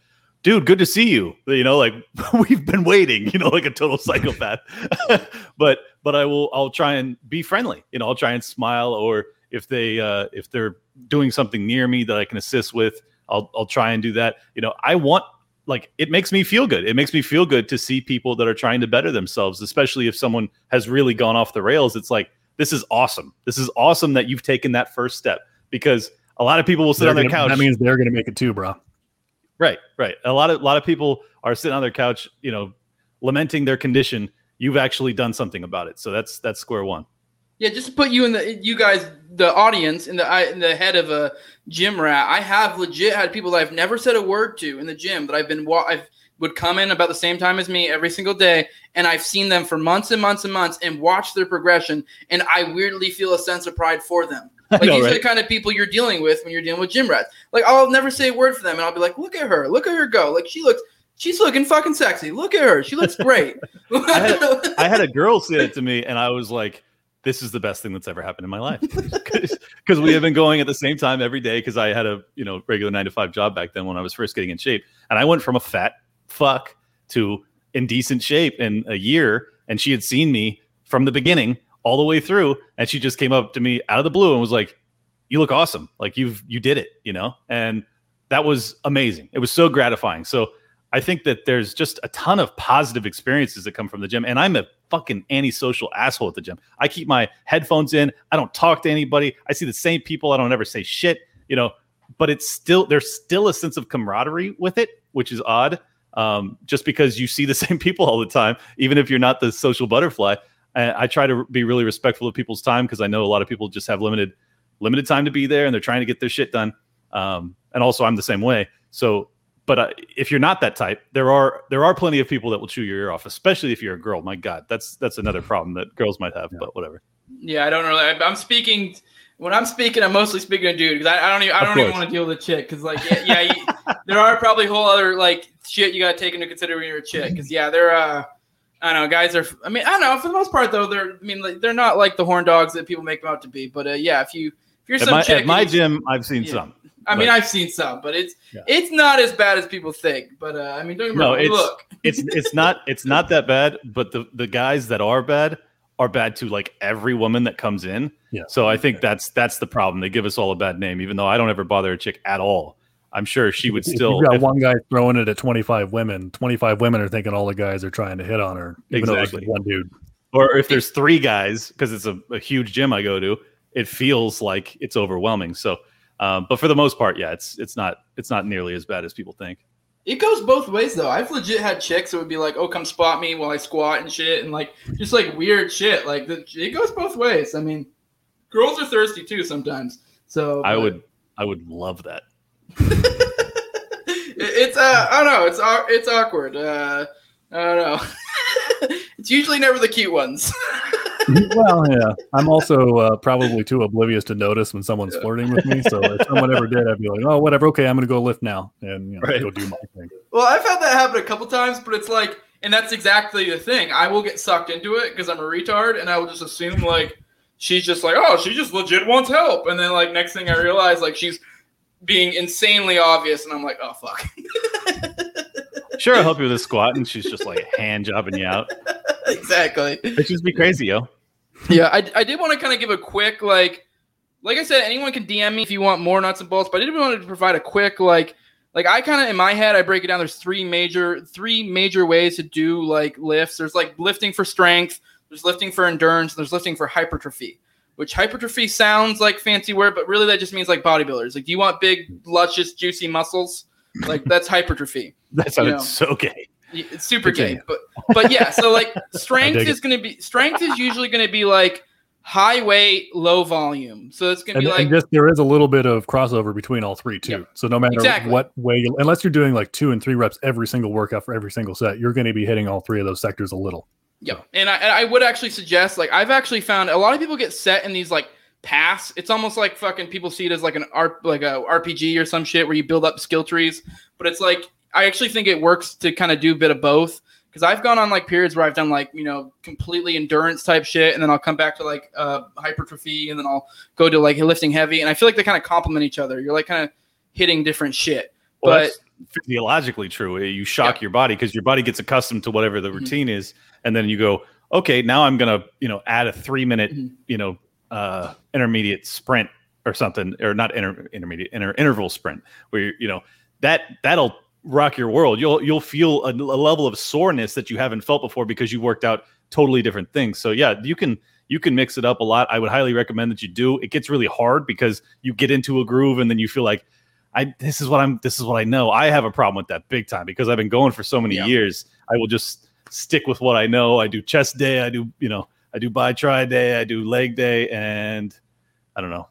dude, good to see you. You know, like [LAUGHS] we've been waiting, you know, like a total psychopath. [LAUGHS] but but I will I'll try and be friendly. You know, I'll try and smile or if they uh if they're doing something near me that I can assist with, I'll I'll try and do that. You know, I want like it makes me feel good. It makes me feel good to see people that are trying to better themselves, especially if someone has really gone off the rails. It's like this is awesome. This is awesome that you've taken that first step because a lot of people will sit They're on their gonna- couch. That means they're going to make it too, bro. Right, right. A lot of a lot of people are sitting on their couch, you know, lamenting their condition. You've actually done something about it, so that's that's square one. Yeah, just to put you in the you guys, the audience, in the I- in the head of a gym rat. I have legit had people that I've never said a word to in the gym that I've been wa- I've would come in about the same time as me every single day, and I've seen them for months and months and months and watched their progression, and I weirdly feel a sense of pride for them. [LAUGHS] Like know, these are the kind of people you're dealing with when you're dealing with gym rats. Like I'll never say a word for them, and I'll be like, "Look at her, look at her go! Like she looks, she's looking fucking sexy. Look at her, she looks great." [LAUGHS] I had a [LAUGHS] girl say it to me, and I was like, "This is the best thing that's ever happened in my life," [LAUGHS] because we have been going at the same time every day. Because I had a you know regular nine to five job back then when I was first getting in shape, and I went from a fat fuck to in decent shape in a year, and she had seen me from the beginning all the way through, and she just came up to me out of the blue and was like, "You look awesome! Like you've you did it," you know, and that was amazing. It was so gratifying. So I think that there's just a ton of positive experiences that come from the gym. And I'm a fucking antisocial asshole at the gym. I keep my headphones in. I don't talk to anybody. I see the same people. I don't ever say shit, you know, but it's still, there's still a sense of camaraderie with it, which is odd. Um, just because you see the [LAUGHS] same people all the time, even if you're not the social butterfly. I, I try to be really respectful of people's time because I know a lot of people just have limited, limited time to be there and they're trying to get their shit done. Um, and also I'm the same way. So but uh, if you're not that type, there are there are plenty of people that will chew your ear off, especially if you're a girl. My God, that's that's another problem that girls might have. Yeah. But whatever. Yeah, I don't know. I- I'm speaking when I'm speaking. I'm mostly speaking to dude because I, I don't even I don't even want to deal with a chick because like yeah, yeah you, [LAUGHS] there are probably whole other like shit you got to take into consideration when you're a chick because yeah they're uh I don't know guys are I mean I don't know for the most part though they're I mean like, they're not like the horn dogs that people make them out to be but uh, yeah if you if you're At some my, chick at my you- gym, I've seen Yeah. some. I mean I've seen some but it's Yeah. it's not as bad as people think but uh, I mean don't get me No, it's- look [LAUGHS] It's it's not it's not that bad, but the the guys that are bad are bad to like every woman that comes in. Yeah. So I think that's that's the problem. They give us all a bad name, even though I don't ever bother a chick at all. I'm sure she would If still. you've got if- one guy throwing it at 25 women, 25 women are thinking all the guys are trying to hit on her, even though Exactly. it's one dude. or if there's three guys because it's a, a huge gym I go to, it feels like it's overwhelming. So, um, but for the most part, yeah, it's it's not it's not nearly as bad as people think. It goes both ways though. I've legit had chicks that would be like, "Oh, come spot me while I squat and shit," and like just like weird shit. Like the, it goes both ways. I mean, girls are thirsty too sometimes. So I but would I would love that. [LAUGHS] it- it's uh, I don't know. It's it's awkward. Uh, don't know. [LAUGHS] it's usually never the cute ones. [LAUGHS] well, yeah. I'm [LAUGHS] also uh, probably too oblivious to notice when someone's flirting with me. So if someone ever did, I'd be like, oh, whatever. Okay, I'm going to go lift now and you know, Right. go do my thing. well, I've had that happen a couple times, but it's like, and that's exactly the thing. I will get sucked into it because I'm a retard, and I will just assume like she's just like, oh, she just legit wants help, and then like next thing I realize like she's being insanely obvious, and I'm like, oh fuck. Sure, I'll help you with a squat, and she's just like hand jobbing you out. [LAUGHS] exactly. It just be crazy, yo. Yeah, I, I did want to kind of give a quick like, like I said, anyone can DM me if you want more nuts and bolts. But I did want to provide a quick like, like I kind of in my head I break it down. There's three major three major ways to do like lifts. There's like lifting for strength. There's lifting for endurance. And there's lifting for hypertrophy. Which hypertrophy sounds like fancy word, but really that just means like bodybuilders. Like, do you want big, luscious, juicy muscles? Like that's hypertrophy. [LAUGHS] That know. so gay. It's super gay, but but yeah. So like [LAUGHS] strength is going to be strength is usually going to be like high weight, low volume. So it's going to be like and just there is a little bit of crossover between all three too. Yep. So no matter Exactly. what way, you, unless you're doing like two and three reps every single workout for every single set, you're going to be hitting all three of those sectors a little. Yeah, and I, and I would actually suggest like I've actually found a lot of people get set in these like paths. It's almost like fucking people see it as like an art like a RPG or some shit where you build up skill trees. But it's like I actually think it works to kind of do a bit of both because I've gone on like periods where I've done like you know completely endurance type shit, and then I'll come back to like uh, hypertrophy, and then I'll go to like lifting heavy, and I feel like they kind of complement each other. You're like kind of hitting different shit. Well, but that's physiologically true. You shock your body because your body gets accustomed to whatever the Mhm. routine is, and then you go, okay, now I'm gonna, you know, add a three minute, Mhm. you know, uh, intermediate sprint or something, or not inter- intermediate, inter- interval sprint, where you, know that that'll rock your world. You'll you'll feel a, a level of soreness that you haven't felt before because you worked out totally different things. So yeah, you can you can mix it up a lot. I would highly recommend that you do. It gets really hard because you get into a groove and then you feel like I this is what I'm this is what I know. I have a problem with that big time because I've been going for so many Yeah. years. I will just stick with what I know. I do chest day, I do, you know, I do bi tri day, I do leg day and I don't know.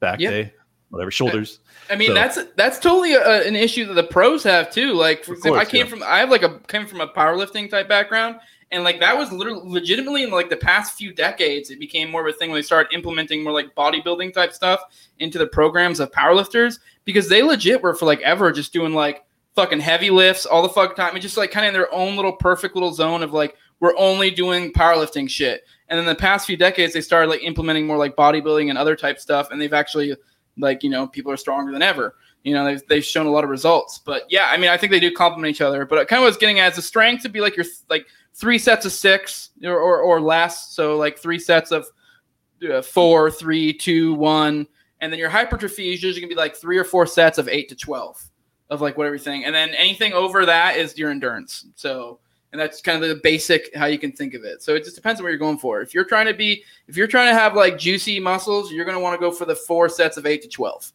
Back Yeah. day, whatever, shoulders. I mean, So- that's that's totally a, an issue that the pros have too. Like, for I came yeah. from I have like a came from a powerlifting type background, and like that was literally legitimately in like the past few decades, it became more of a thing when they started implementing more like bodybuilding type stuff into the programs of powerlifters because they legit were for like ever just doing like fucking heavy lifts all the fucking time and just like kind of in their own little perfect little zone of like we're only doing powerlifting shit. And in the past few decades, they started like implementing more like bodybuilding and other type stuff, and they've actually like you know people are stronger than ever. You know they've they've shown a lot of results. But yeah, I mean I think they do complement each other. But I kind of was getting at is the strength to be like your like three sets of six or or, or less. So like three sets of uh, four, three, two, one, and then your hypertrophy is usually gonna be like three or four sets of eight to twelve of like what everything, and then anything over that is your endurance. So and that's kind of the basic how you can think of it. So it just depends on what you're going for. If you're trying to be, if you're trying to have like juicy muscles, you're going to want to go for the four sets of eight to twelve.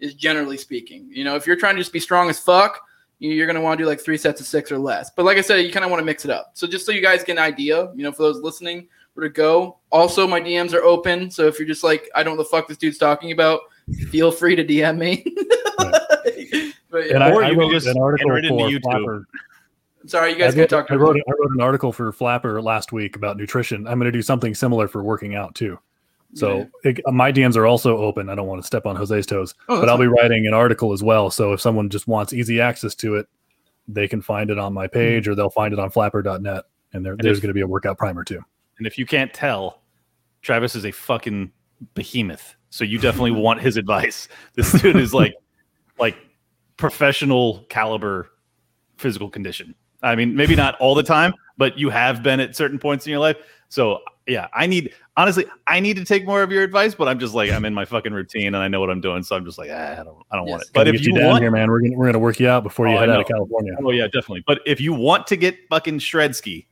Is generally speaking, you know, if you're trying to just be strong as fuck, you- you're going to want to do like three sets of six or less. But like I said, you kind of want to mix it up. So just so you guys get an idea, you know, for those listening, where to go. Also, my DMs are open. So if you're just like, I don't know the fuck this dude's talking about, feel free to DM me. [LAUGHS] but yeah, And I, Or I you can wrote just an article enter into for YouTube. Flapper. I'm sorry, you guys can wrote, talk to I me. wrote, I wrote an article for Flapper last week about nutrition. I'm going to do something similar for working out too. So it, my DMs are also open. I don't want to step on Jose's toes, Oh, but I'll be writing an article as well. So if someone just wants easy access to it, they can find it on my mm-hmm. page or they'll find it on flapper.net. And there, there's going to be a workout primer too. And if you can't tell, Travis is a fucking behemoth. So you definitely want his advice. [LAUGHS] This dude is like like professional caliber physical condition. I mean, maybe not all the time, but you have been at certain points in your life. So yeah, I need honestly, I need to take more of your advice, but I'm just like I'm in my fucking routine and I know what I'm doing, so I'm just like ah, I don't I don't want Yes. it. But if get you down want here, man, we're gonna, we're going to work you out before you Oh, head out of. California. Oh yeah, definitely. But if you want to get fucking shredsky,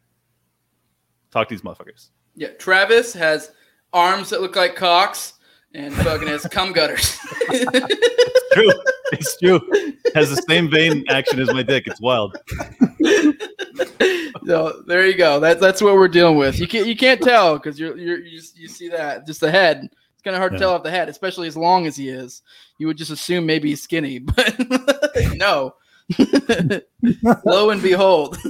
talk to these motherfuckers. Yeah, Travis has arms that look like cocks and fucking has cum gutters. It's true. It's true. Has the same vein action as my dick. It's wild. so there you go. That's that's what we're dealing with. You can't you can't tell because you're, you're you just- you see that just the head. It's kind of hard to tell off the head, especially as long as he is. You would just assume maybe he's skinny, [LAUGHS] but no. Lo and behold. [LAUGHS]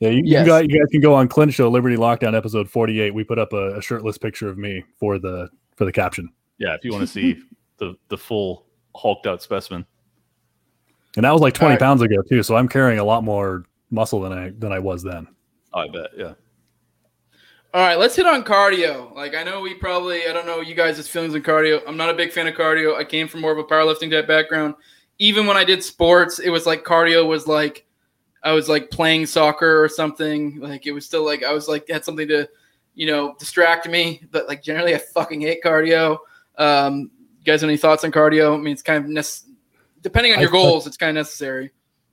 Yeah, you, Yes. you, got, you guys can go on Clint Show Liberty Lockdown episode 48. We put up a, a shirtless picture of me for the for the caption. Yeah, if you want to see the the full hulked out specimen. And that was like 20 All right. pounds ago too. So I'm carrying a lot more muscle than I than I was then. Oh, I bet. Yeah. All right, let's hit on cardio. Like I know we probably I don't know you guys' feelings on cardio. I'm not a big fan of cardio. I came from more of a powerlifting type background. Even when I did sports, it was like cardio was like I was like playing soccer or something. Like it was still like I was like had something to, you know, distract me. But like generally, I fucking hate cardio. Um, you guys have any thoughts on cardio? I mean, it's kind of nec- depending on your I- goals, it's kind of necessary.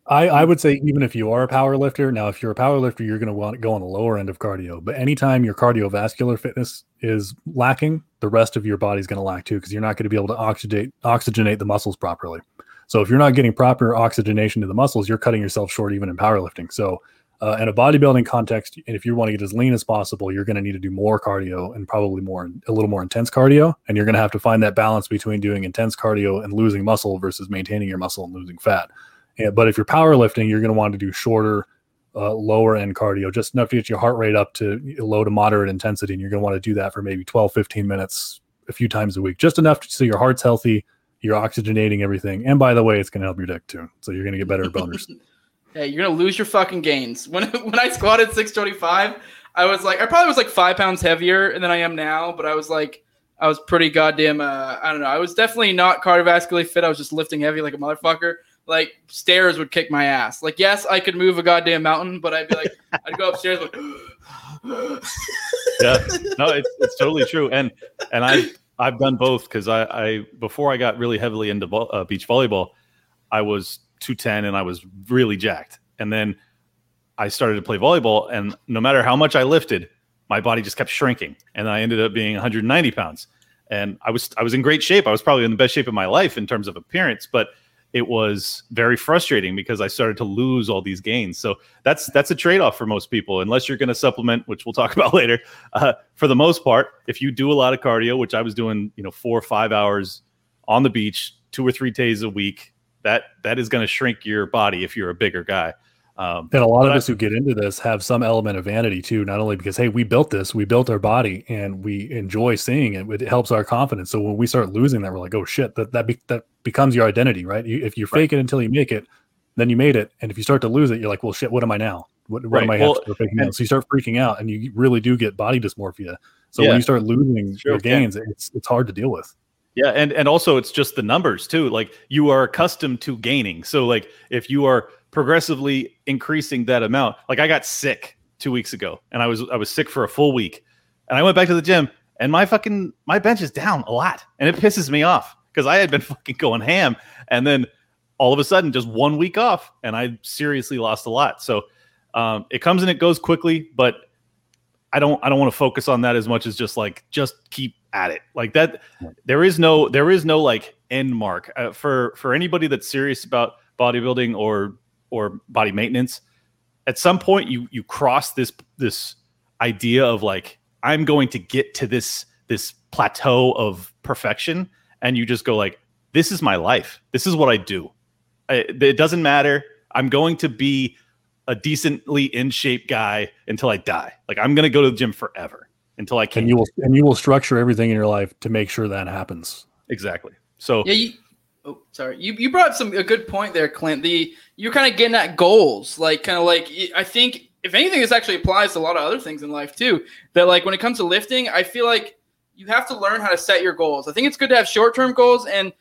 I, I would say even if you are a power lifter, now if you're a power lifter, you're going to want to go on the lower end of cardio. But anytime your cardiovascular fitness is lacking, the rest of your body's going to lack too, because you're not going to be able to oxygenate oxygenate the muscles properly. So if you're not getting proper oxygenation to the muscles, you're cutting yourself short even in powerlifting. So uh, in a bodybuilding context, and if you want to get as lean as possible, you're going to need to do more cardio and probably more a little more intense cardio. And you're going to have to find that balance between doing intense cardio and losing muscle versus maintaining your muscle and losing fat. Yeah, but if you're powerlifting, you're going to want to do shorter, uh, lower end cardio, just enough to get your heart rate up to low to moderate intensity. And you're going to want to do that for maybe 12, 15 minutes a few times a week, just enough to, so your heart's healthy, you're oxygenating everything. And by the way, it's going to help your dick too. So you're going to get better boners. [LAUGHS] Hey, you're gonna lose your fucking gains. [LAUGHS] When when I squatted 625, I was like, I probably was like five pounds heavier than I am now, but I was like, I was pretty goddamn. Uh, I don't know. I was definitely not cardiovascularly fit. I was just lifting heavy like a motherfucker. Like stairs would kick my ass. Like yes, I could move a goddamn mountain, but I'd be like, [LAUGHS] I'd go upstairs like. yeah [GASPS] no it's, it's totally true and and i i've done both because I, I before i got really heavily into vo- uh, beach volleyball i was 210 and i was really jacked and then i started to play volleyball and no matter how much i lifted my body just kept shrinking and i ended up being 190 pounds and i was i was in great shape i was probably in the best shape of my life in terms of appearance but it was very frustrating because I started to lose all these gains. So that's that's a trade off for most people, unless you're going to supplement, which we'll talk [LAUGHS] about later. Uh, for the most part, if you do a lot of cardio, which I was doing, you know, four or five hours on the beach, two or three days a week, that that is going to shrink your body if you're a bigger guy. Um, And a lot of I- us who get into this have some element of vanity too, not only because, hey, we built this, we built our body and we enjoy seeing it. It helps our confidence. So when we start losing that, we're like, oh shit, that that, be, that becomes your identity, right? You, if you fake it until you make it, then you made it. And if you start to lose it, you're like, well, shit, what am I now? What, what am I Right. Well, faking and- out? So you start freaking out and you really do get body dysmorphia. So Yeah. when you start losing Sure your gains, it's it's hard to deal with. Yeah, and and also it's just the numbers too. Like you are accustomed to gaining. So like if you are progressively increasing that amount, like I got sick 2 weeks ago and I was I was sick for a full week. And I went back to the gym and my fucking my bench is down a lot and it pisses me off because I had been [LAUGHS] fucking going ham and then all of a sudden just one week off and I seriously lost a lot. So um, it comes and it goes quickly, but I don't I don't want to focus on that as much as just like just keep at it. Like that there is no there is no like end mark uh, for for anybody that's serious about bodybuilding or or body maintenance. At some point you you cross this this idea of like I'm going to get to this this plateau of perfection and you just go like this is my life. This is what I do. I, it doesn't matter. I'm going to be a decently in shape guy until I die. Like I'm going to go to the gym forever until I can. And you will and you will structure everything in your life to make sure that happens. exactly. So Yeah, you. Oh, sorry. You you brought up some a good point there, Clint. The you're kind of getting at goals, like kind of like I think if anything, this actually applies to a lot of other things in life too. That like when it comes to lifting, I feel like you have to learn how to set your goals. I think it's good to have short term goals, and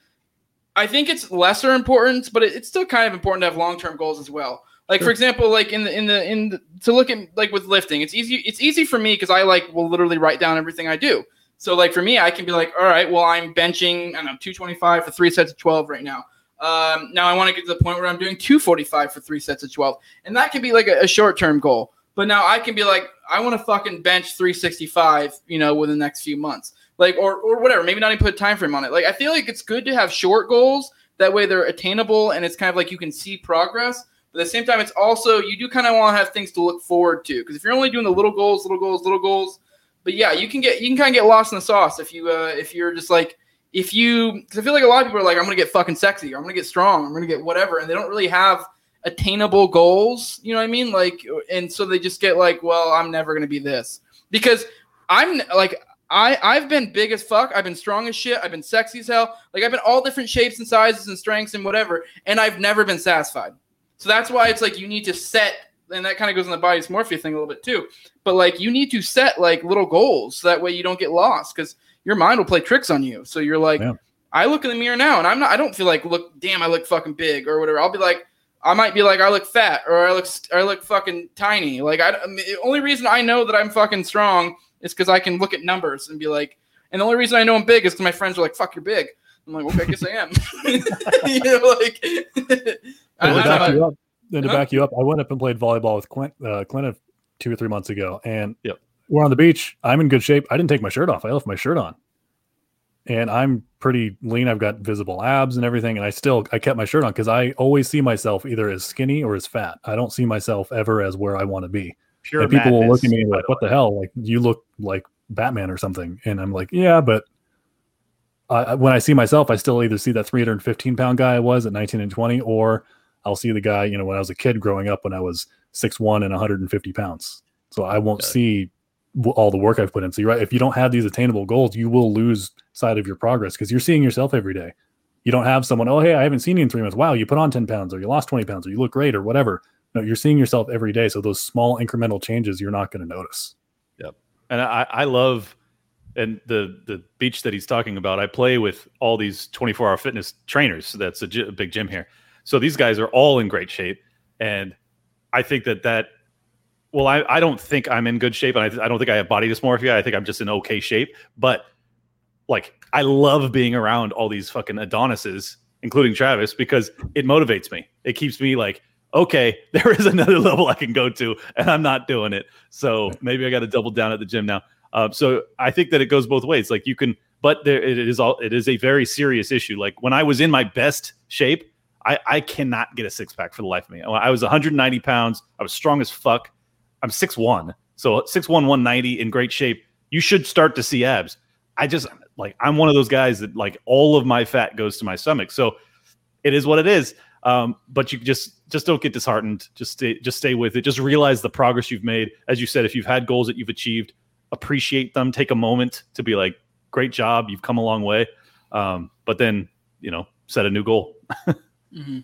I think it's lesser importance, but it's still kind of important to have long term goals as well. Like for example, like in the in the in the, to look at like with lifting, it's easy. It's easy for me because I like will literally write down everything I do. So like for me, I can be like, all right, well I'm benching I don't know 225 for three sets of 12 right now. Um, now I want to get to the point where I'm doing 245 for three sets of 12, and that can be like a, a short term goal. But now I can be like, I want to fucking bench 365, you know, within the next few months, like or or whatever. Maybe not even put a time frame on it. Like I feel like it's good to have short goals. That way they're attainable, and it's kind of like you can see progress. But at the same time, it's also you do kind of want to have things to look forward to because if you're only doing the little goals, little goals, little goals, but yeah, you can get you can kind of get lost in the sauce if you uh, if you're just like if you because I feel like a lot of people are like I'm gonna get fucking sexy or I'm gonna get strong I'm gonna get whatever and they don't really have attainable goals you know what I mean? Like and so they just get like well I'm never gonna be this because I'm like I I've been big as fuck I've been strong as shit I've been sexy as hell like I've been all different shapes and sizes and strengths and whatever and I've never been satisfied so that's why it's like you need to set and that kind of goes in the body dysmorphia thing a little bit too but like you need to set like little goals so that way you don't get lost because your mind will play tricks on you so you're like Yeah. i look in the mirror now and i'm not i don't feel like look damn i look fucking big or whatever i'll be like I might be like, I look fat or I look I look fucking tiny. Like I, the only reason I know that I'm fucking strong is because I can look at numbers and be like, and the only reason I know I'm big is because my friends are like, "Fuck, you're big." I'm like, okay, I guess I am. [LAUGHS] [LAUGHS] you know, like. [LAUGHS] I, And to back don't you up, and to Huh? back you up, I went up and played volleyball with Clint, uh, Clint two or three months ago, and Yep. we're on the beach. I'm in good shape. I didn't take my shirt off. I left my shirt on, and I'm pretty lean. I've got visible abs and everything, and I still I kept my shirt on because I always see myself either as skinny or as fat. I don't see myself ever as where I want to be. Pure and people will look at me and be by like, "What the hell? Like you look like Batman or something?" And I'm like, "Yeah, but." I- when I see myself, I still either see that 315 pound guy I was at 19 and 20, or I'll see the guy, you know, when I was a kid growing up when I was 6'1 and 150 pounds. So I won't Yeah. see all the work I've put in. So you're right. If you don't have these attainable goals, you will lose sight of your progress because you're seeing yourself every day. You don't have someone, oh, hey, I haven't seen you in three months. Wow, you put on 10 pounds or you lost 20 pounds or you look great or whatever. No, you're seeing yourself every day. So those small incremental changes, you're not going to notice. Yep. And I, I love and the the beach that he's talking about i play with all these 24 hour fitness trainers. So that's a, gy- a big gym here. So these guys are all in great shape. And i think that that well i, I don't think i'm in good shape. And I, I don't think i have body dysmorphia. I think i'm just in okay shape. But like i love being around all these fucking adonises including travis because it motivates me. It keeps me like okay [LAUGHS] there is another level i can go to and i'm not doing it. So maybe i got to double down at the gym now um, so I think that it goes both ways. Like you can, but there it is all. It is a very serious issue. Like when I was in my best shape, I I cannot get a six pack for the life of me. I was 190 pounds. I was strong as fuck. I'm 6'1", so 6'1", 190 in great shape. You should start to see abs. I just like I'm one of those guys that like all of my fat goes to my stomach. So it is what it is. Um, but you just just don't get disheartened. Just stay just stay with it. Just realize the progress you've made. As you said, if you've had goals that you've achieved, appreciate them. Take a moment to be like, great job, you've come a long way. Um, but then you know, set a new goal. [LAUGHS] hmm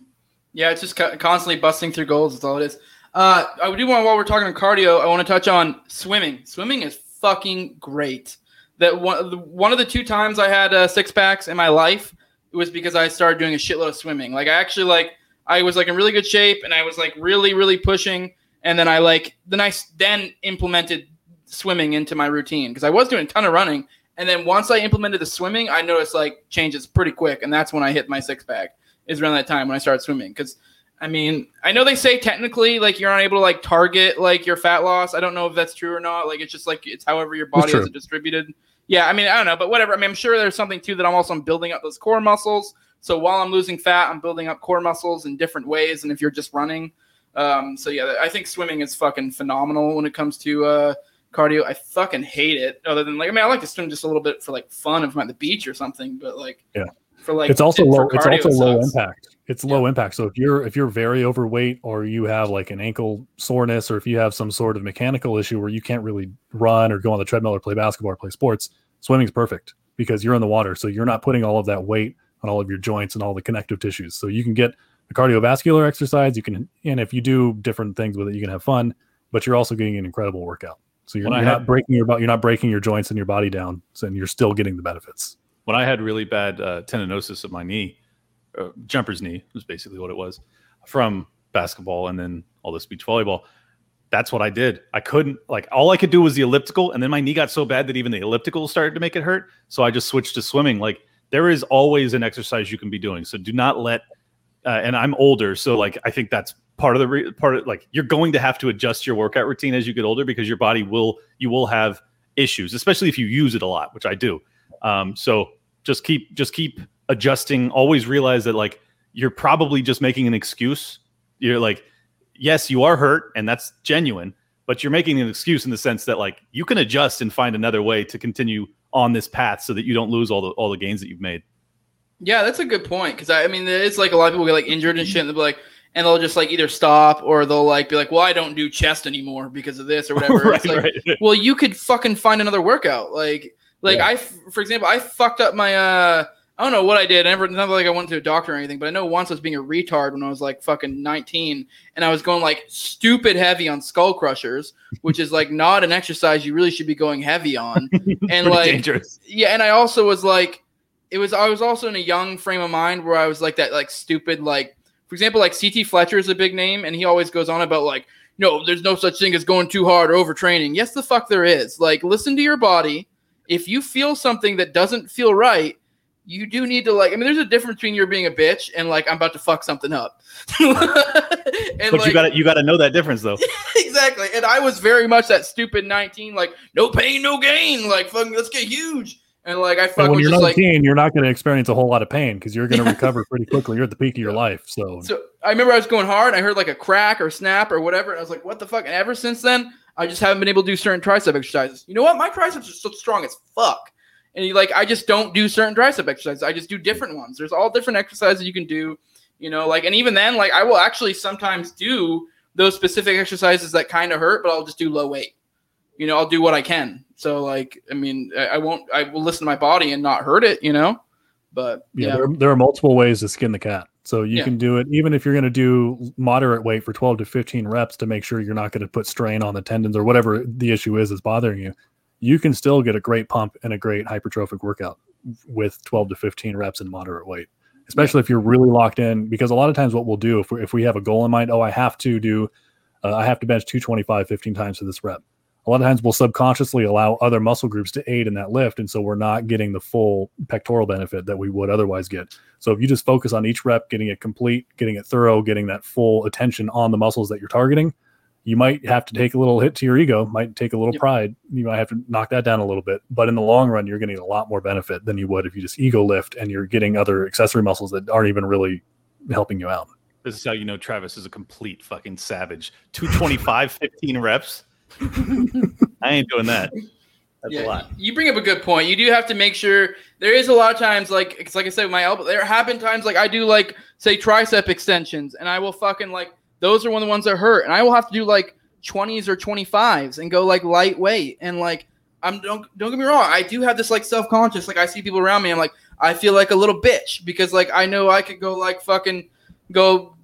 Yeah, it's just co- constantly busting through goals. That's all it is. Uh, I do want while we're talking cardio, I want to touch on swimming. Swimming is fucking great. That one, one of the two times I had uh, six packs in my life it was because I started doing a shitload of swimming. Like I actually like I was like in really good shape and I was like really really pushing. And then I like then I then implemented swimming into my routine because I was doing a ton of running. And then once I implemented the swimming, I noticed like changes pretty quick, and that's when I hit my six pack. Is around that time when I started swimming because I mean, I know they say technically like you're unable to like target like your fat loss. I don't know if that's true or not. Like it's just like it's however your body is distributed. Yeah, I mean, I don't know, but whatever. I mean, I'm sure there's something too that I'm also building up those core muscles. So while I'm losing fat, I'm building up core muscles in different ways. And if you're just running, um, so yeah, I think swimming is fucking phenomenal when it comes to uh, cardio. I fucking hate it. Other than like, I mean, I like to swim just a little bit for like fun if I'm at the beach or something. But like, Yeah. for like it's also low. It's also low sucks. impact. It's low impact. So if you're if you're very overweight or you have like an ankle soreness or if you have some sort of mechanical issue where you can't really run or go on the treadmill or play basketball or play sports, swimming's perfect because you're in the water. So you're not putting all of that weight on all of your joints and all the connective tissues. So you can get the cardiovascular exercise. You can and if you do different things with it, you can have fun. But you're also getting an incredible workout. So you're, you're had- not breaking your you're not breaking your joints and your body down, so and you're still getting the benefits. when I had really bad uh, tendinosis of my knee, uh, jumper's knee was basically what it was from basketball and then all this beach volleyball. That's what I did. I couldn't like all I could do was the elliptical, and then my knee got so bad that even the elliptical started to make it hurt. So I just switched to swimming. Like there is always an exercise you can be doing. So do not let. Uh, and I'm older, so like I think that's part of the re- part of like you're going to have to adjust your workout routine as you get older because your body will you will have issues, especially if you use it a lot, which I do. Um, so just keep just keep adjusting. Always realize that like you're probably just making an excuse. You're like, yes, you are hurt, and that's genuine, but you're making an excuse in the sense that like you can adjust and find another way to continue on this path so that you don't lose all the all the gains that you've made. Yeah, that's a good point because I, I mean, it's like a lot of people get like injured and shit, and they'll be like, and they'll just like either stop or they'll like be like, well, I don't do chest anymore because of this or whatever. [LAUGHS] It's like, right. well, you could fucking find another workout. Like, like Yeah. I, for example, I fucked up my, uh, I don't know what I did. I never, not like I went to a doctor or anything, but I know once I was being a retard when I was like fucking 19 and I was going like stupid heavy on skull crushers, which is like not an exercise you really should be going heavy on. [LAUGHS] and like, dangerous. yeah, and I also was like, it was I was also in a young frame of mind where I was like that like stupid like For example, like CT Fletcher is a big name, and he always goes on about like, no, there's no such thing as going too hard or overtraining. Yes, the fuck there is. Like, listen to your body. If you feel something that doesn't feel right, you do need to like. I mean, there's a difference between you're being a bitch and like I'm about to fuck something up. [LAUGHS] and But like, you got to you got to know that difference though. [LAUGHS] exactly. And I was very much that stupid 19, like no pain, no gain. Like fucking, let's get huge. And like I And when you're just like. 19, you're not going to experience a whole lot of pain because you're going [LAUGHS] to recover pretty quickly. You're at the peak of your life. So, So I remember I was going hard. I heard like a crack or snap or whatever, and I was like, "What the fuck?" And ever since then, I just haven't been able to do certain tricep exercises. You know what? My triceps are so strong as fuck, and you like I just don't do certain tricep exercises. I just do different ones. There's all different exercises you can do. You know, like and even then, like I will actually sometimes do those specific exercises that kind of hurt, but I'll just do low weight. You know, I'll do what I can. So like, I mean, I, I won't. I will listen to my body and not hurt it. You know, but yeah, yeah, There, there are multiple ways to skin the cat. So you Yeah. can do it even if you're going to do moderate weight for 12 to 15 reps to make sure you're not going to put strain on the tendons or whatever the issue is that's bothering you. You can still get a great pump and a great hypertrophic workout with 12 to 15 reps in moderate weight, especially if you're really locked in. Because a lot of times, what we'll do if we, if we have a goal in mind, oh, I have to do, uh, I have to bench 225 15 times for this rep. A lot of times we'll subconsciously allow other muscle groups to aid in that lift. And so we're not getting the full pectoral benefit that we would otherwise get. So if you just focus on each rep, getting it complete, getting it thorough, getting that full attention on the muscles that you're targeting, you might have to take a little hit to your ego, might take a little Yep. pride. You might have to knock that down a little bit. But in the long run, you're getting a lot more benefit than you would if you just ego lift and you're getting other accessory muscles that aren't even really helping you out. This is how you know Travis is a complete fucking savage. 225, 15 reps. [LAUGHS] I ain't doing that. That's a lot. You bring up a good point. You do have to make sure there is a lot of times like it's like I said with my elbow. There have been times like I do like say tricep extensions, and I will fucking like those are one of the ones that hurt, and I will have to do like twenties or twenty fives and go like lightweight and like I'm don't don't get me wrong. I do have this like self conscious. Like I see people around me, I'm like I feel like a little bitch because like I know I could go like fucking go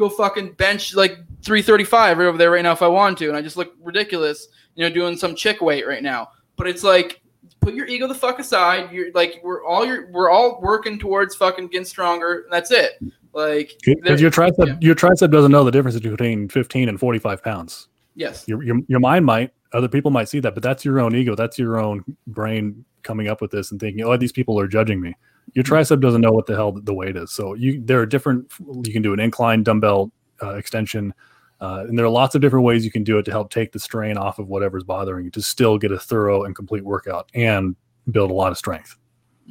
go fucking bench like 335 right over there right now if I want to, and I just look ridiculous, you know, doing some chick weight right now. But it's like put your ego the fuck aside. You're like we're all you're we're all working towards fucking getting stronger. And that's it. Like your tricep, yeah. your tricep doesn't know the difference between 15 and 45 pounds. yes, Your, your your mind might, other people might see that, but that's your own ego. That's your own brain coming up with this and thinking, oh, these people are judging me. Your tricep doesn't know what the hell the weight is. So you there are different. You can do an incline dumbbell uh, extension, uh, and there are lots of different ways you can do it to help take the strain off of whatever's bothering you to still get a thorough and complete workout and build a lot of strength.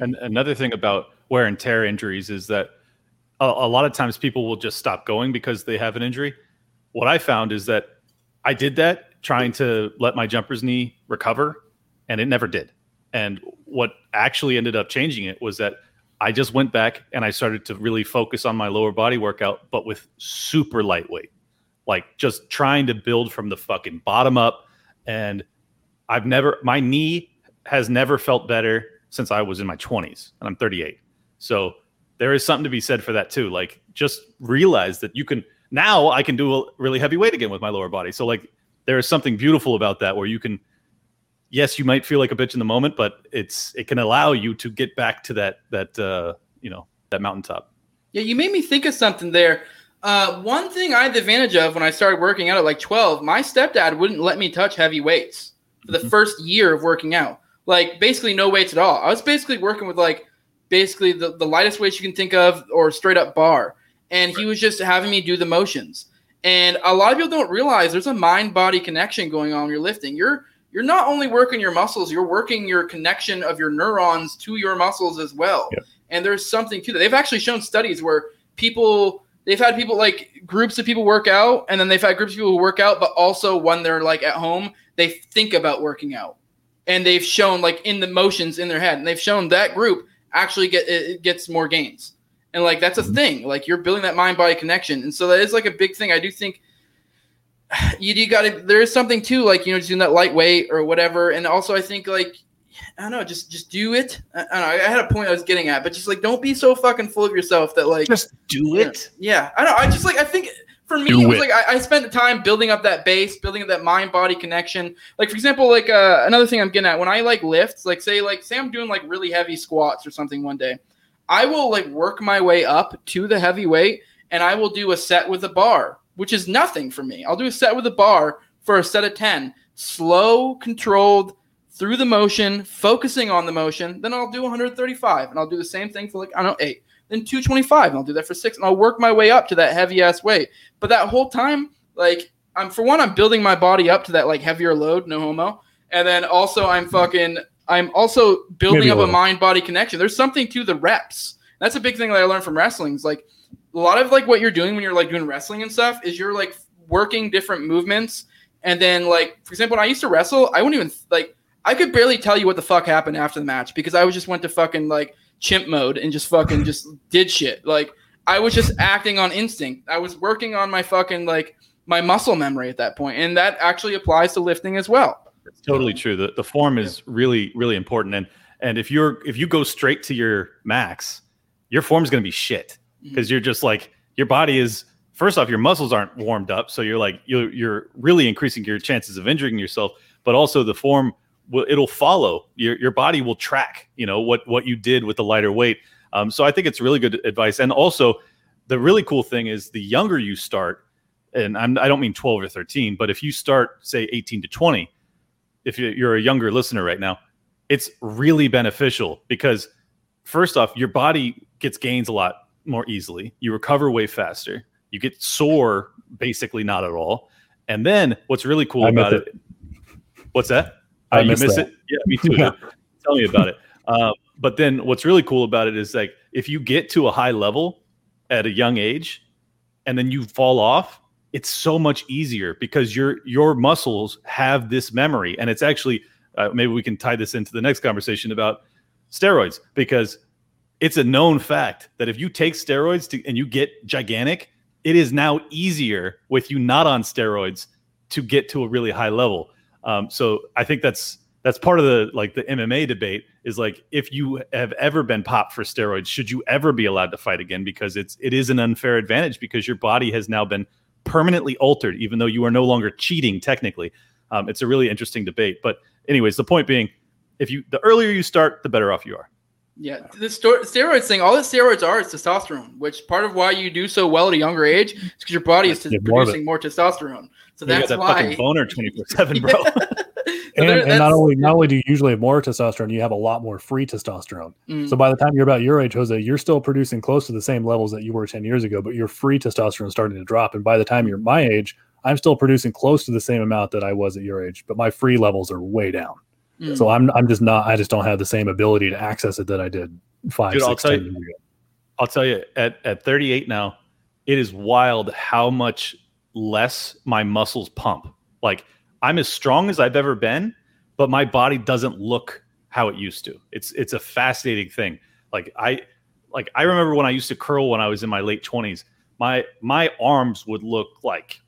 And another thing about wear and tear injuries is that a, a lot of times people will just stop going because they have an injury. What I found is that I did that trying to let my jumper's knee recover, and it never did. And what actually ended up changing it was that I just went back and I started to really focus on my lower body workout, but with super lightweight, like just trying to build from the fucking bottom up. And I've never, my knee has never felt better since I was in my 20s and I'm 38. So there is something to be said for that too. Like just realize that you can now I can do a really heavy weight again with my lower body. So like there is something beautiful about that where you can yes, you might feel like a bitch in the moment, but it's it can allow you to get back to that that uh, you know, that mountaintop. Yeah, you made me think of something there. Uh, one thing I had the advantage of when I started working out at like 12, my stepdad wouldn't let me touch heavy weights for the Mhm. first year of working out. Like basically no weights at all. I was basically working with like basically the, the lightest weights you can think of or straight up bar. And he was just having me do the motions. And a lot of people don't realize there's a mind body connection going on when you're lifting. You're you're not only working your muscles, you're working your connection of your neurons to your muscles as well. Yep. And there's something to that. They've actually shown studies where people they've had people like groups of people work out and then they've had groups of people who work out but also when they're like at home they think about working out and they've shown like in the motions in their head and they've shown that group actually get it gets more gains and like that's a mm-hmm. thing like you're building that mind body connection and so that is like a big thing i do think [SIGHS] you, you got to there is something too like you know just doing that lightweight or whatever and also i think like i don't know just just do it i, I don't know i had a point i was getting at but just like don't be so fucking full of yourself that like Just do yeah. Yeah, I don't know. I just like I think for me Do it was it. like I, I spent the time building up that base, building up that mind body connection. Like for example, like uh, another thing I'm getting at when I like lifts, like say like say I'm doing like really heavy squats or something one day, I will like work my way up to the heavy weight and I will do a set with a bar, which is nothing for me. I'll do a set with a bar for a set of 10, slow, controlled, through the motion, focusing on the motion. Then I'll do 135, and I'll do the same thing for like, I don't know, eight. Then 225, and I'll do that for six, and I'll work my way up to that heavy ass weight. But that whole time, like, I'm for one, I'm building my body up to that like heavier load, no homo. And then also, I'm fucking, I'm also building Maybe a up a little. mind body connection. There's something to the reps. That's a big thing that I learned from wrestling. Is like a lot of like what you're doing when you're like doing wrestling and stuff is you're like working different movements. And then like for example, when I used to wrestle, I wouldn't even like I could barely tell you what the fuck happened after the match because I was just went to fucking like chimp mode and just fucking just [LAUGHS] did shit. Like I was just acting on instinct. I was working on my fucking like my muscle memory at that point, and that actually applies to lifting as well. It's totally true. The the form is really really important, and and if you're if you go straight to your max, your form's going to be shit because you're just like your body is first off your muscles aren't warmed up, so you're like you're you're really increasing your chances of injuring yourself, but also the form will it'll follow. Your your body will track you know what what you did with the lighter weight. Um, so I think it's really good advice, and also the really cool thing is the younger you start, and I'm, I don't mean 12 or 13, but if you start say 18 to 20 if you- you're a younger listener right now, it's really beneficial because first off, your body gets gains a lot more easily. You recover way faster. You get sore basically not at all. And then what's really cool about it. it. [LAUGHS] what's that? I you miss miss that. it? Yeah, me [LAUGHS] too. Yeah. Tell me about it. Um, but then what's really cool about it is like if you get to a high level at a young age and then you fall off, it's so much easier because your your muscles have this memory and it's actually uh, maybe we can tie this into the next conversation about steroids because it's a known fact that if you take steroids to, and you get gigantic it is now easier with you not on steroids to get to a really high level. Um, so i think that's that's part of the like the mma debate is like if you have ever been popped for steroids should you ever be allowed to fight again? Because it's it is an unfair advantage because your body has now been permanently altered even though you are no longer cheating technically. Um, it's a really interesting debate. But anyways the point being if you the earlier you start the better off you are Yeah, the sto- steroids thing. All the steroids are is testosterone, which part of why you do so well at a younger age is because your body is Yeah, more producing more testosterone. So that's that why. fucking boner 24 7 bro [LAUGHS] [LAUGHS] So and, and not only not only do you usually have more testosterone, you have a lot more free testosterone. Mm. So by the time you're about your age, Jose, you're still producing close to the same levels that you were 10 years ago, but your free testosterone is starting to drop. And by the time you're my age, I'm still producing close to the same amount that I was at your age, but my free levels are way down. Mm. So I'm I'm just not I just don't have the same ability to access it that I did five, Dude, I'll six, tell 10 you- years ago. I'll tell you, at, at 38 now, it is wild how much less my muscles pump. Like I'm as strong as I've ever been, but my body doesn't look how it used to. It's it's a fascinating thing. Like I like I remember when I used to curl when I was in my late 20s, my my arms would look like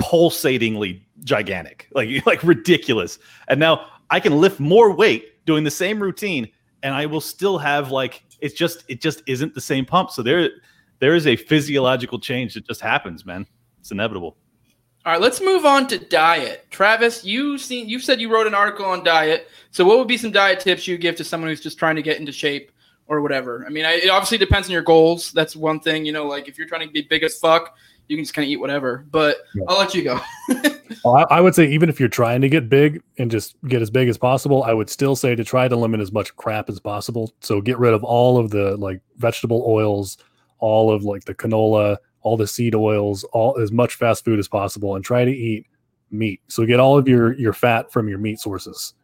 pulsatingly gigantic, like [LAUGHS] like ridiculous. And now I can lift more weight doing the same routine and I will still have like it's just it just isn't the same pump. So there there is a physiological change that just happens, man. It's inevitable. All right, let's move on to diet. Travis, you seen you said you wrote an article on diet. So what would be some diet tips you give to someone who's just trying to get into shape or whatever? I mean, I, it obviously depends on your goals. That's one thing, you know, like if you're trying to be big as fuck, you can just kind of eat whatever. But Yeah. I'll let you go. [LAUGHS] Well, I, I would say even if you're trying to get big and just get as big as possible, I would still say to try to limit as much crap as possible. So get rid of all of the like vegetable oils, all of like the canola, all the seed oils, all as much fast food as possible, and try to eat meat. So get all of your your fat from your meat sources.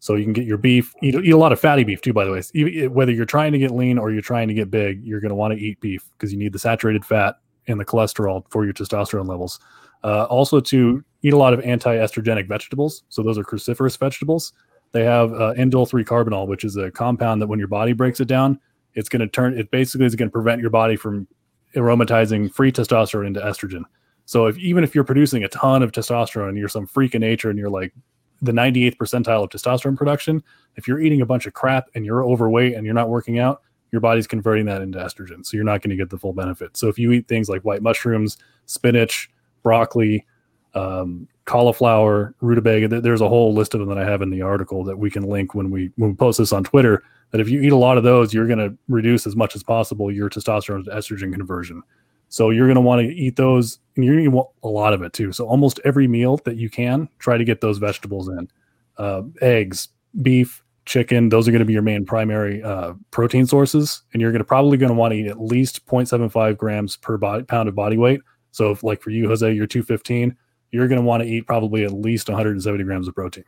So you can get your beef, eat, eat a lot of fatty beef too. By the way, whether you're trying to get lean or you're trying to get big, you're going to want to eat beef because you need the saturated fat and the cholesterol for your testosterone levels. Uh, also, to eat a lot of anti-estrogenic vegetables. So those are cruciferous vegetables. They have uh, indole three carbinol, which is a compound that when your body breaks it down, it's going to turn. It basically is going to prevent your body from aromatizing free testosterone into estrogen. So if even if you're producing a ton of testosterone and you're some freak of nature and you're like the 98th percentile of testosterone production, if you're eating a bunch of crap and you're overweight and you're not working out, your body's converting that into estrogen. So you're not going to get the full benefit. So if you eat things like white mushrooms, spinach, broccoli, um, cauliflower, rutabaga, th- there's a whole list of them that I have in the article that we can link when we when we post this on Twitter. That if you eat a lot of those, you're going to reduce as much as possible your testosterone to estrogen conversion. So you're going to want to eat those, and you're going to want a lot of it too. So almost every meal that you can, try to get those vegetables in. Uh, eggs, beef, chicken; those are going to be your main primary uh, protein sources, and you're going to probably going to want to eat at least 0.75 grams per body, pound of body weight. So, if, like for you, Jose, you're 215, you're going to want to eat probably at least 170 grams of protein,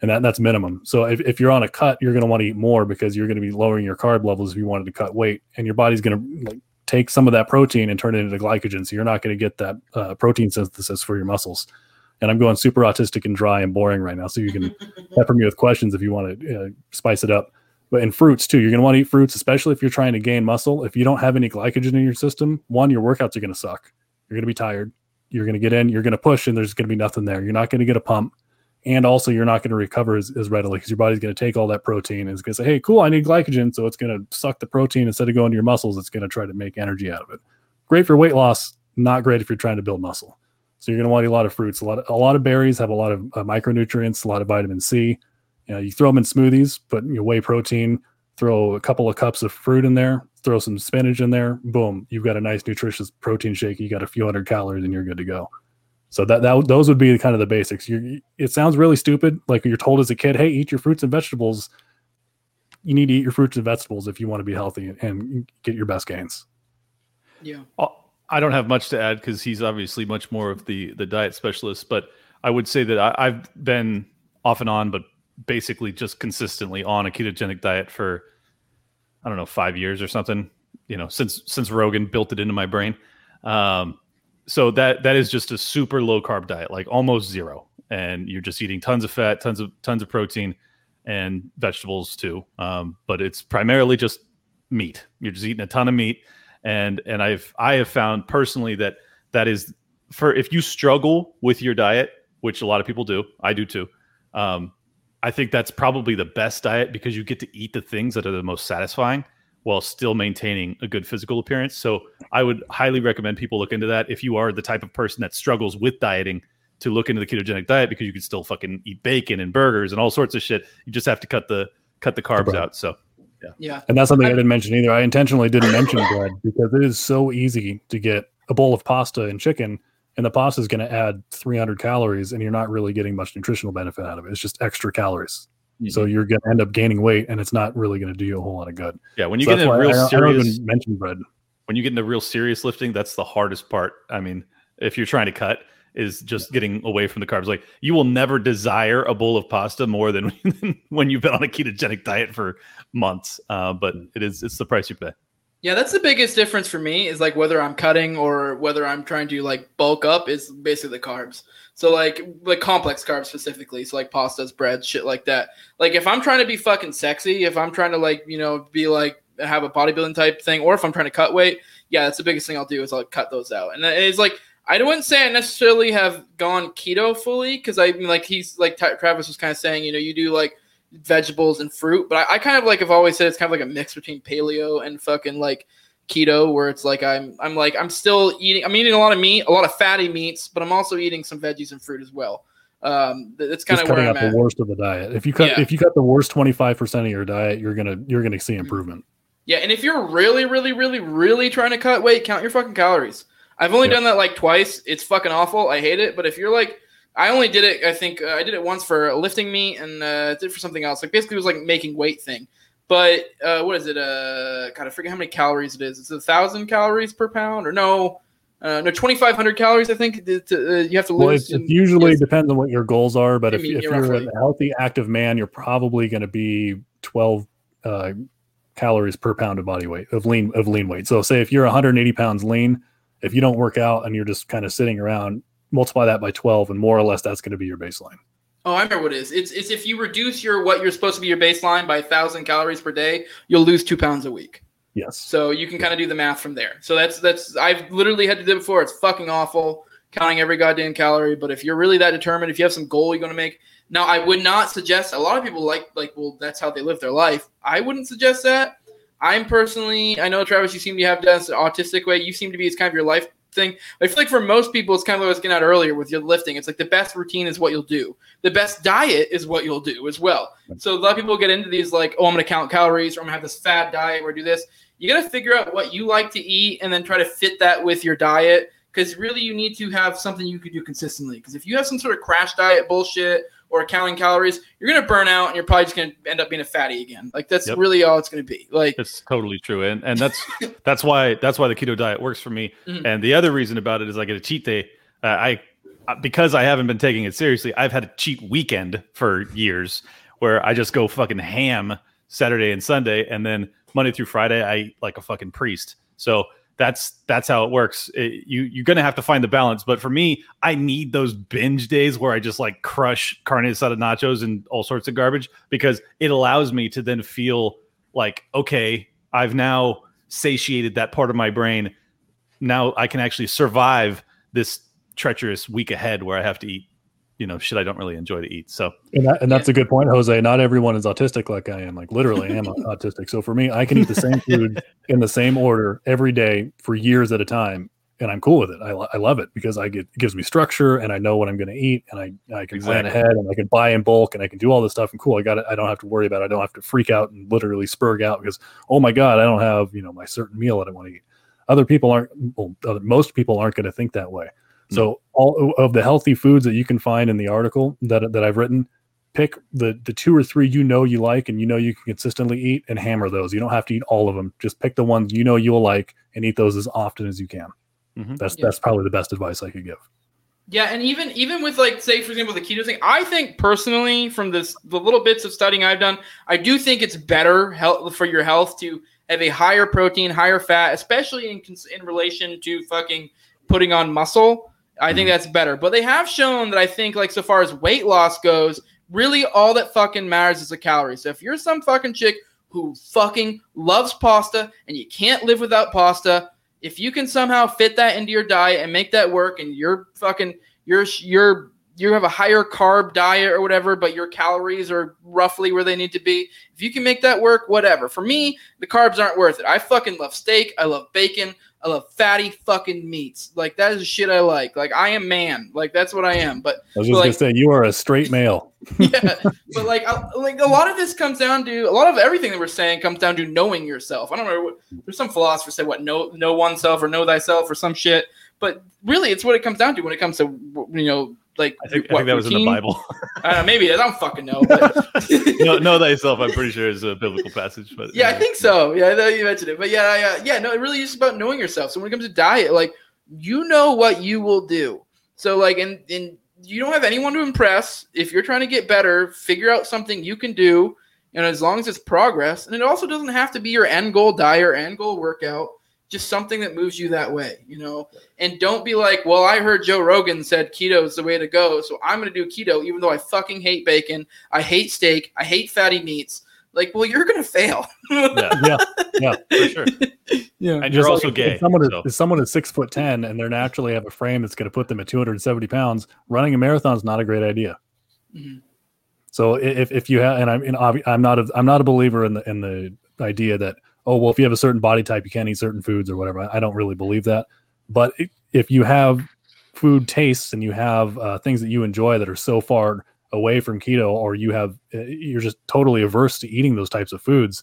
and that, that's minimum. So, if, if you're on a cut, you're going to want to eat more because you're going to be lowering your carb levels if you wanted to cut weight, and your body's going to like take some of that protein and turn it into glycogen. So you're not going to get that uh, protein synthesis for your muscles. And I'm going super autistic and dry and boring right now. So you can [LAUGHS] pepper me with questions if you want to uh, spice it up. But in fruits too, you're going to want to eat fruits, especially if you're trying to gain muscle. If you don't have any glycogen in your system, one, your workouts are going to suck. You're going to be tired. You're going to get in, you're going to push, and there's going to be nothing there. You're not going to get a pump and also you're not going to recover as, as readily because your body's going to take all that protein and it's going to say hey cool i need glycogen so it's going to suck the protein instead of going to your muscles it's going to try to make energy out of it great for weight loss not great if you're trying to build muscle so you're going to want to eat a lot of fruits a lot of, a lot of berries have a lot of uh, micronutrients a lot of vitamin c you, know, you throw them in smoothies put your whey protein throw a couple of cups of fruit in there throw some spinach in there boom you've got a nice nutritious protein shake you got a few hundred calories and you're good to go so that, that those would be kind of the basics. You it sounds really stupid, like you're told as a kid, "Hey, eat your fruits and vegetables." You need to eat your fruits and vegetables if you want to be healthy and get your best gains. Yeah, I don't have much to add because he's obviously much more of the the diet specialist. But I would say that I, I've been off and on, but basically just consistently on a ketogenic diet for I don't know five years or something. You know, since since Rogan built it into my brain. Um, so that that is just a super low carb diet, like almost zero, and you're just eating tons of fat, tons of tons of protein, and vegetables too. Um, but it's primarily just meat. You're just eating a ton of meat, and and I've I have found personally that that is for if you struggle with your diet, which a lot of people do, I do too. Um, I think that's probably the best diet because you get to eat the things that are the most satisfying while still maintaining a good physical appearance. So I would highly recommend people look into that if you are the type of person that struggles with dieting to look into the ketogenic diet because you can still fucking eat bacon and burgers and all sorts of shit. You just have to cut the cut the carbs out. So yeah. Yeah. And that's something I, I didn't mention either. I intentionally didn't mention bread because it is so easy to get a bowl of pasta and chicken and the pasta is going to add 300 calories and you're not really getting much nutritional benefit out of it. It's just extra calories. Mm-hmm. So you're going to end up gaining weight, and it's not really going to do you a whole lot of good. Yeah, when you so get into real I, serious, I mention bread. When you get into real serious lifting, that's the hardest part. I mean, if you're trying to cut, is just getting away from the carbs. Like you will never desire a bowl of pasta more [LAUGHS] than when you've been on a ketogenic diet for months. Uh, but mm. it is it's the price you pay. Yeah, that's the biggest difference for me is like whether I'm cutting or whether I'm trying to like bulk up is basically the carbs. So like like complex carbs specifically, so like pastas, bread, shit like that. Like if I'm trying to be fucking sexy, if I'm trying to like, you know, be like have a bodybuilding type thing or if I'm trying to cut weight, yeah, that's the biggest thing I'll do is I'll cut those out. And it's like I wouldn't say I necessarily have gone keto fully because I mean, like he's like Travis was kind of saying, you know, you do like vegetables and fruit. But I, I, kind of like have always said it's kind of like a mix between paleo and fucking like keto, where it's like I'm I'm like I'm still eating I'm eating a lot of meat, a lot of fatty meats, but I'm also eating some veggies and fruit as well. Um, that's kind of where I'm at. the worst of the diet. If you cut yeah. if you cut the worst 25 percent of your diet, you're gonna you're gonna see improvement. Yeah, and if you're really, really, really, really trying to cut weight, count your fucking calories. I've only done that like twice. It's fucking awful. I hate it. But if you're like I only did it. I think uh, I did it once for lifting me, and uh, did for something else. Like basically, it was like making weight thing. But uh, what is it? Uh, God, I forget how many calories it is. It's a thousand calories per pound, or no? Uh, no, twenty five hundred calories. I think to, to, uh, you have to lose. Well, it, it usually yes. depends on what your goals are, but I if, mean, if you're roughly. a healthy, active man, you're probably going to be twelve uh, calories per pound of body weight of lean of lean weight. So, say if you're 180 pounds lean, if you don't work out and you're just kind of sitting around, multiply that by 12 and more or less that's going to be your baseline. Oh i remember what it is. It's, it's if you reduce your what you're supposed to be your baseline by 1000 calories per day you'll lose two pounds a week. Yes. So you can kind of do the math from there. So that's that's i've literally had to do it before. It's fucking awful counting every goddamn calorie. But if you're really that determined if you have some goal you're going to make now i would not suggest a lot of people like like well that's how they live their life. I wouldn't suggest that i'm personally i know travis you seem to have done this autistic way you seem to be it's kind of your life thing. I feel like for most people, it's kind of what I was getting at earlier with your lifting. It's like the best routine is what you'll do. The best diet is what you'll do as well. So a lot of people get into these like, oh, I'm going to count calories or I'm going to have this fad diet or do this. You got to figure out what you like to eat and then try to fit that with your diet because really you need to have something you could do consistently. Because if you have some sort of crash diet bullshit or counting calories, you're gonna burn out and you're probably just gonna end up being a fatty again. Like that's Yep. really all it's gonna be. Like That's totally true, and and that's [LAUGHS] that's why that's why the keto diet works for me. Mhm. And the other reason about it is I get a cheat day. Uh, I uh, because I haven't been taking it seriously. I've had a cheat weekend for years where I just go fucking ham Saturday and Sunday, and then Monday through Friday I eat like a fucking priest. So that's that's how it works. It- you you're gonna have to find the balance. But for me, I need those binge days where I just like crush carne asada nachos and all sorts of garbage because it allows me to then feel like okay, I've now satiated that part of my brain. Now I can actually survive this treacherous week ahead where I have to eat, you know, shit I don't really enjoy to eat. So And, that, and that's a good point, Jose. Not everyone is autistic like I am. Like literally, I am [LAUGHS] autistic. So for me, I can eat the same food in the same order every day for years at a time, and I'm cool with it. I, I love it because I get it gives me structure, and I know what I'm going to eat, and I I can plan ahead, and I can buy in bulk, and I can do all this stuff. And cool, I got it. I don't have to worry about. it. I don't have to freak out and literally spurg out because oh my god, I don't have you know my certain meal that I want to eat. Other people aren't. Well, most people aren't going to think that way. So all of the healthy foods that you can find in the article that that I've written, pick the the two or three you know you like and you know you can consistently eat and hammer those. You don't have to eat all of them. Just pick the ones you know you'll like and eat those as often as you can. Mhm. That's Yeah. that's probably the best advice I could give. Yeah, and even even with like say for example the keto thing, I think personally from this the little bits of studying I've done, I do think it's better health for your health to have a higher protein, higher fat, especially in in relation to fucking putting on muscle. I think mhm. that's better. But they have shown that I think like so far as weight loss goes, really all that fucking matters is the calories. So if you're some fucking chick who fucking loves pasta and you can't live without pasta, if you can somehow fit that into your diet and make that work and you're fucking you're you're you have a higher carb diet or whatever but your calories are roughly where they need to be if you can make that work whatever. For me the carbs aren't worth it. I fucking love steak. I love bacon i love fatty fucking meats like that is the shit i like like i am man like that's what i am but I was just Like- gonna say you are a straight male. [LAUGHS] yeah, but like, I, like a lot of this comes down to a lot of everything that we're saying comes down to knowing yourself. I don't know. What, there's some philosophers say what know know oneself or know thyself or some shit, but really, it's what it comes down to when it comes to you know like I think, I think that was in the. Bible. I don't know, maybe it is. I don't fucking know. But [LAUGHS] know, know thyself. I'm pretty sure is a biblical passage, but yeah, I think so. Yeah, I know you mentioned it, but yeah, yeah, yeah. No, it really is about knowing yourself. So when it comes to diet, like you know what you will do. So like, and and you don't have anyone to impress. If you're trying to get better, figure out something you can do, and as long as it's progress, and it also doesn't have to be your end goal diet or end goal workout. Just something that moves you that way, you know. And don't be like, well, I heard Joe Rogan said keto is the way to go, so I'm going to do keto, even though I fucking hate bacon, I hate steak, I hate fatty meats. Like, well, you're going to fail. [LAUGHS] yeah, Yeah, for sure. [LAUGHS] yeah. And you're Just also like gay. If someone, is, so- if someone is six foot ten and they're naturally have a frame that's going to put them at 270 pounds, running a marathon is not a great idea. Mhm. So if, if you have, and I'm and I'm not a I'm not a believer in the in the idea that oh well if you have a certain body type you can't eat certain foods or whatever. I, I don't really believe that. But if you have food tastes and you have uh, things that you enjoy that are so far away from keto, or you have uh, you're just totally averse to eating those types of foods,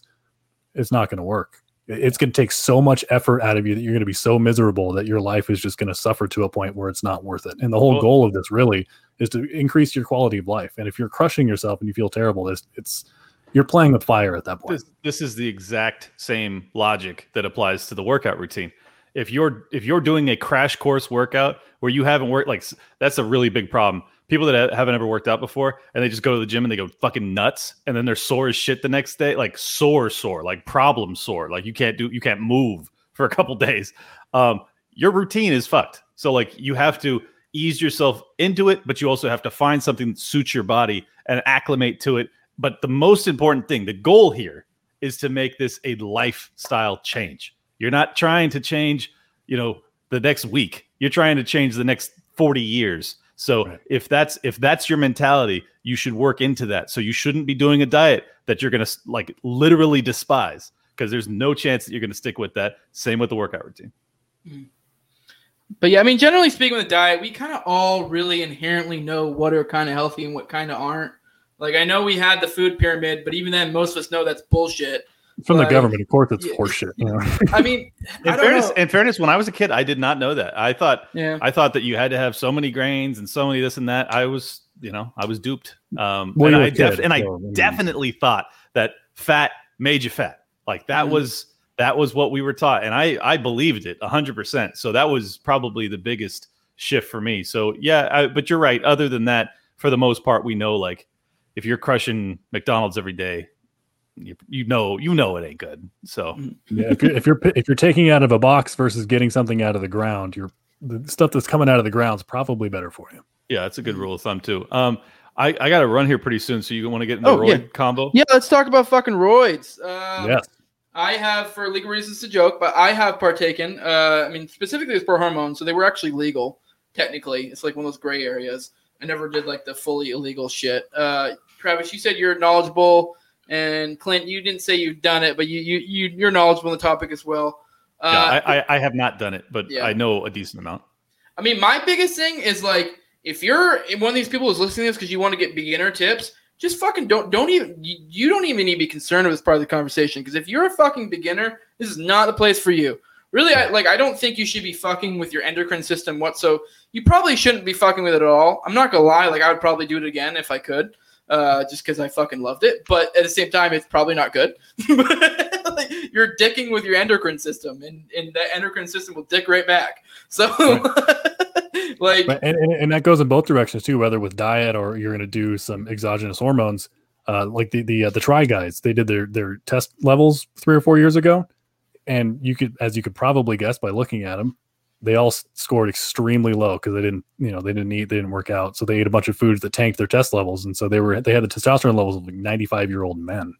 it's not going to work. It's going to take so much effort out of you that you're going to be so miserable that your life is just going to suffer to a point where it's not worth it. And the whole Well- goal of this really is to increase your quality of life. And if you're crushing yourself and you feel terrible, it's, it's you're playing with fire at that point. this, this is the exact same logic that applies to the workout routine. If you're if you're doing a crash course workout where you haven't worked, like that's a really big problem. People that haven't ever worked out before and they just go to the gym and they go fucking nuts, and then they're sore as shit the next day, like sore, sore, like problem sore, like you can't do, you can't move for a couple [LAUGHS] days. Um, your routine is fucked. So like you have to ease yourself into it, but you also have to find something that suits your body and acclimate to it but the most important thing, the goal here is to make this a lifestyle change. You're not trying to change, you know, the next week. You're trying to change the next 40 years. So Right. if that's if that's your mentality, you should work into that. So you shouldn't be doing a diet that you're going to like literally despise because there's no chance that you're going to stick with that. Same with the workout routine. Mm. But yeah, I mean, generally speaking, with the diet, we kind of all really inherently know what are kind of healthy and what kind of aren't. Like, I know we had the food pyramid, but even then, most of us know that's bullshit. From Like, the government, of course, it's yeah. horseshit. You know? [LAUGHS] I mean, I In don't fairness, know. in fairness, when I was a kid, I did not know that. I thought yeah. I thought that you had to have so many grains and so many this and that. I was, you know, I was duped. Um, Well, and you were I a def- kid, and I so, I mean- definitely thought that fat made you fat. Like that Mhm. was that was what we were taught, and I I believed it hundred percent. So that was probably the biggest shift for me. So yeah, I, but you're right. Other than that, for the most part, we know like if you're crushing McDonald's every day, you, you know you know it ain't good. So Yeah, if you're, if you're if you're taking out of a box versus getting something out of the ground, you're the stuff that's coming out of the ground is probably better for you. Yeah, that's a good rule of thumb too. Um, I, I got to run here pretty soon, so you want to get in the Oh, roid yeah. combo? Yeah, let's talk about fucking roids. Um, yes, I have, for legal reasons, to joke, but I have partaken. Uh, I mean, specifically with pro hormones, so they were actually legal. Technically, it's like one of those gray areas. I never did like the fully illegal shit. Uh, Travis, you said you're knowledgeable, and Clint, you didn't say you've done it, but you you, you you're knowledgeable on the topic as well. Uh, yeah, I, I, I have not done it, but Yeah. I know a decent amount. I mean, my biggest thing is like if you're one of these people who's listening to this because you want to get beginner tips, just fucking don't don't even you, you don't even need to be concerned with this part of the conversation because if you're a fucking beginner, this is not the place for you. Really, I like I don't think you should be fucking with your endocrine system what so you probably shouldn't be fucking with it at all. I'm not gonna lie, like I would probably do it again if I could. Uh, just because I fucking loved it, but at the same time, it's probably not good. [LAUGHS] like, you're dicking with your endocrine system, and, and that endocrine system will dick right back. [LAUGHS] So, [LAUGHS] like, But- and, and, and that goes in both directions too. Whether with diet or you're going to do some exogenous hormones, uh, like the the uh, the try guys, they did their their test levels three or four years ago, and you could, as you could probably guess by looking at them, they all scored extremely low because they didn't, you know, they didn't eat, they didn't work out, so they ate a bunch of foods that tanked their test levels, and so they were they had the testosterone levels of like 95 year old men.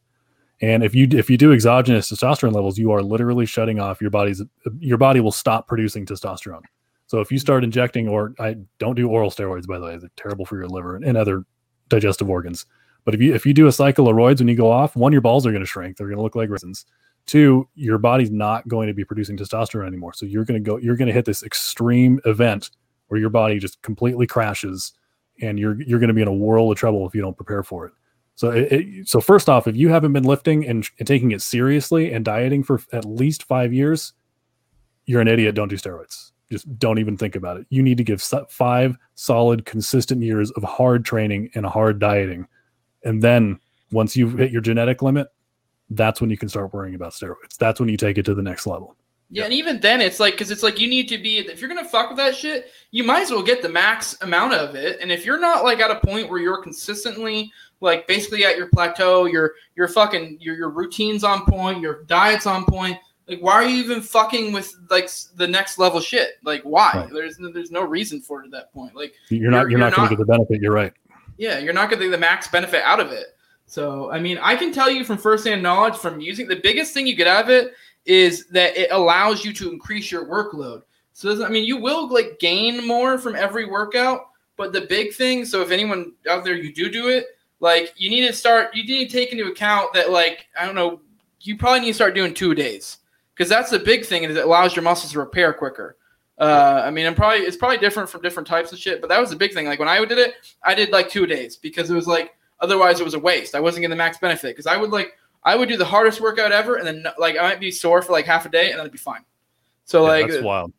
And if you if you do exogenous testosterone levels, you are literally shutting off your body's uh, your body will stop producing testosterone. So if you start injecting, or I don't do oral steroids, by the way, they're terrible for your liver and other digestive organs. But if you if you do a cycle of roids when you go off, one, your balls are going to shrink; they're going to look like raisins. Two, your body's not going to be producing testosterone anymore. So you're going to go, you're going to hit this extreme event where your body just completely crashes, and you're you're going to be in a world of trouble if you don't prepare for it. So it, it, so first off, if you haven't been lifting and, and taking it seriously and dieting for at least five years, you're an idiot. Don't do steroids. Just don't even think about it. You need to give five solid, consistent years of hard training and hard dieting. And then once you've hit your genetic limit, that's when you can start worrying about steroids. That's when you take it to the next level. Yeah, and even then, it's like because it's like you need to be if you're gonna fuck with that shit, you might as well get the max amount of it. And if you're not like at a point where you're consistently like basically at your plateau, your your fucking your your routines on point, your diet's on point. Like, why are you even fucking with like the next level shit? Like, why? Right. There's no, there's no reason for it at that point. Like, You're not You're- you're, you're not going not- to get the benefit. You're right. yeah, you're not going to get the max benefit out of it. So, I mean, I can tell you from firsthand knowledge from using the biggest thing you get out of it is that it allows you to increase your workload. So, I mean, you will like gain more from every workout, but the big thing. So, if anyone out there you do do it, like you need to start, you need to take into account that like I don't know, you probably need to start doing two days because that's the big thing is it allows your muscles to repair quicker. Uh, I mean, I'm probably it's probably different from different types of shit, but that was the big thing. Like when I did it, I did like two days because it was like otherwise it was a waste. I wasn't getting the max benefit because I would like I would do the hardest workout ever, and then like I might be sore for like half a day, and then it'd be fine. So Yeah, like, that's wild.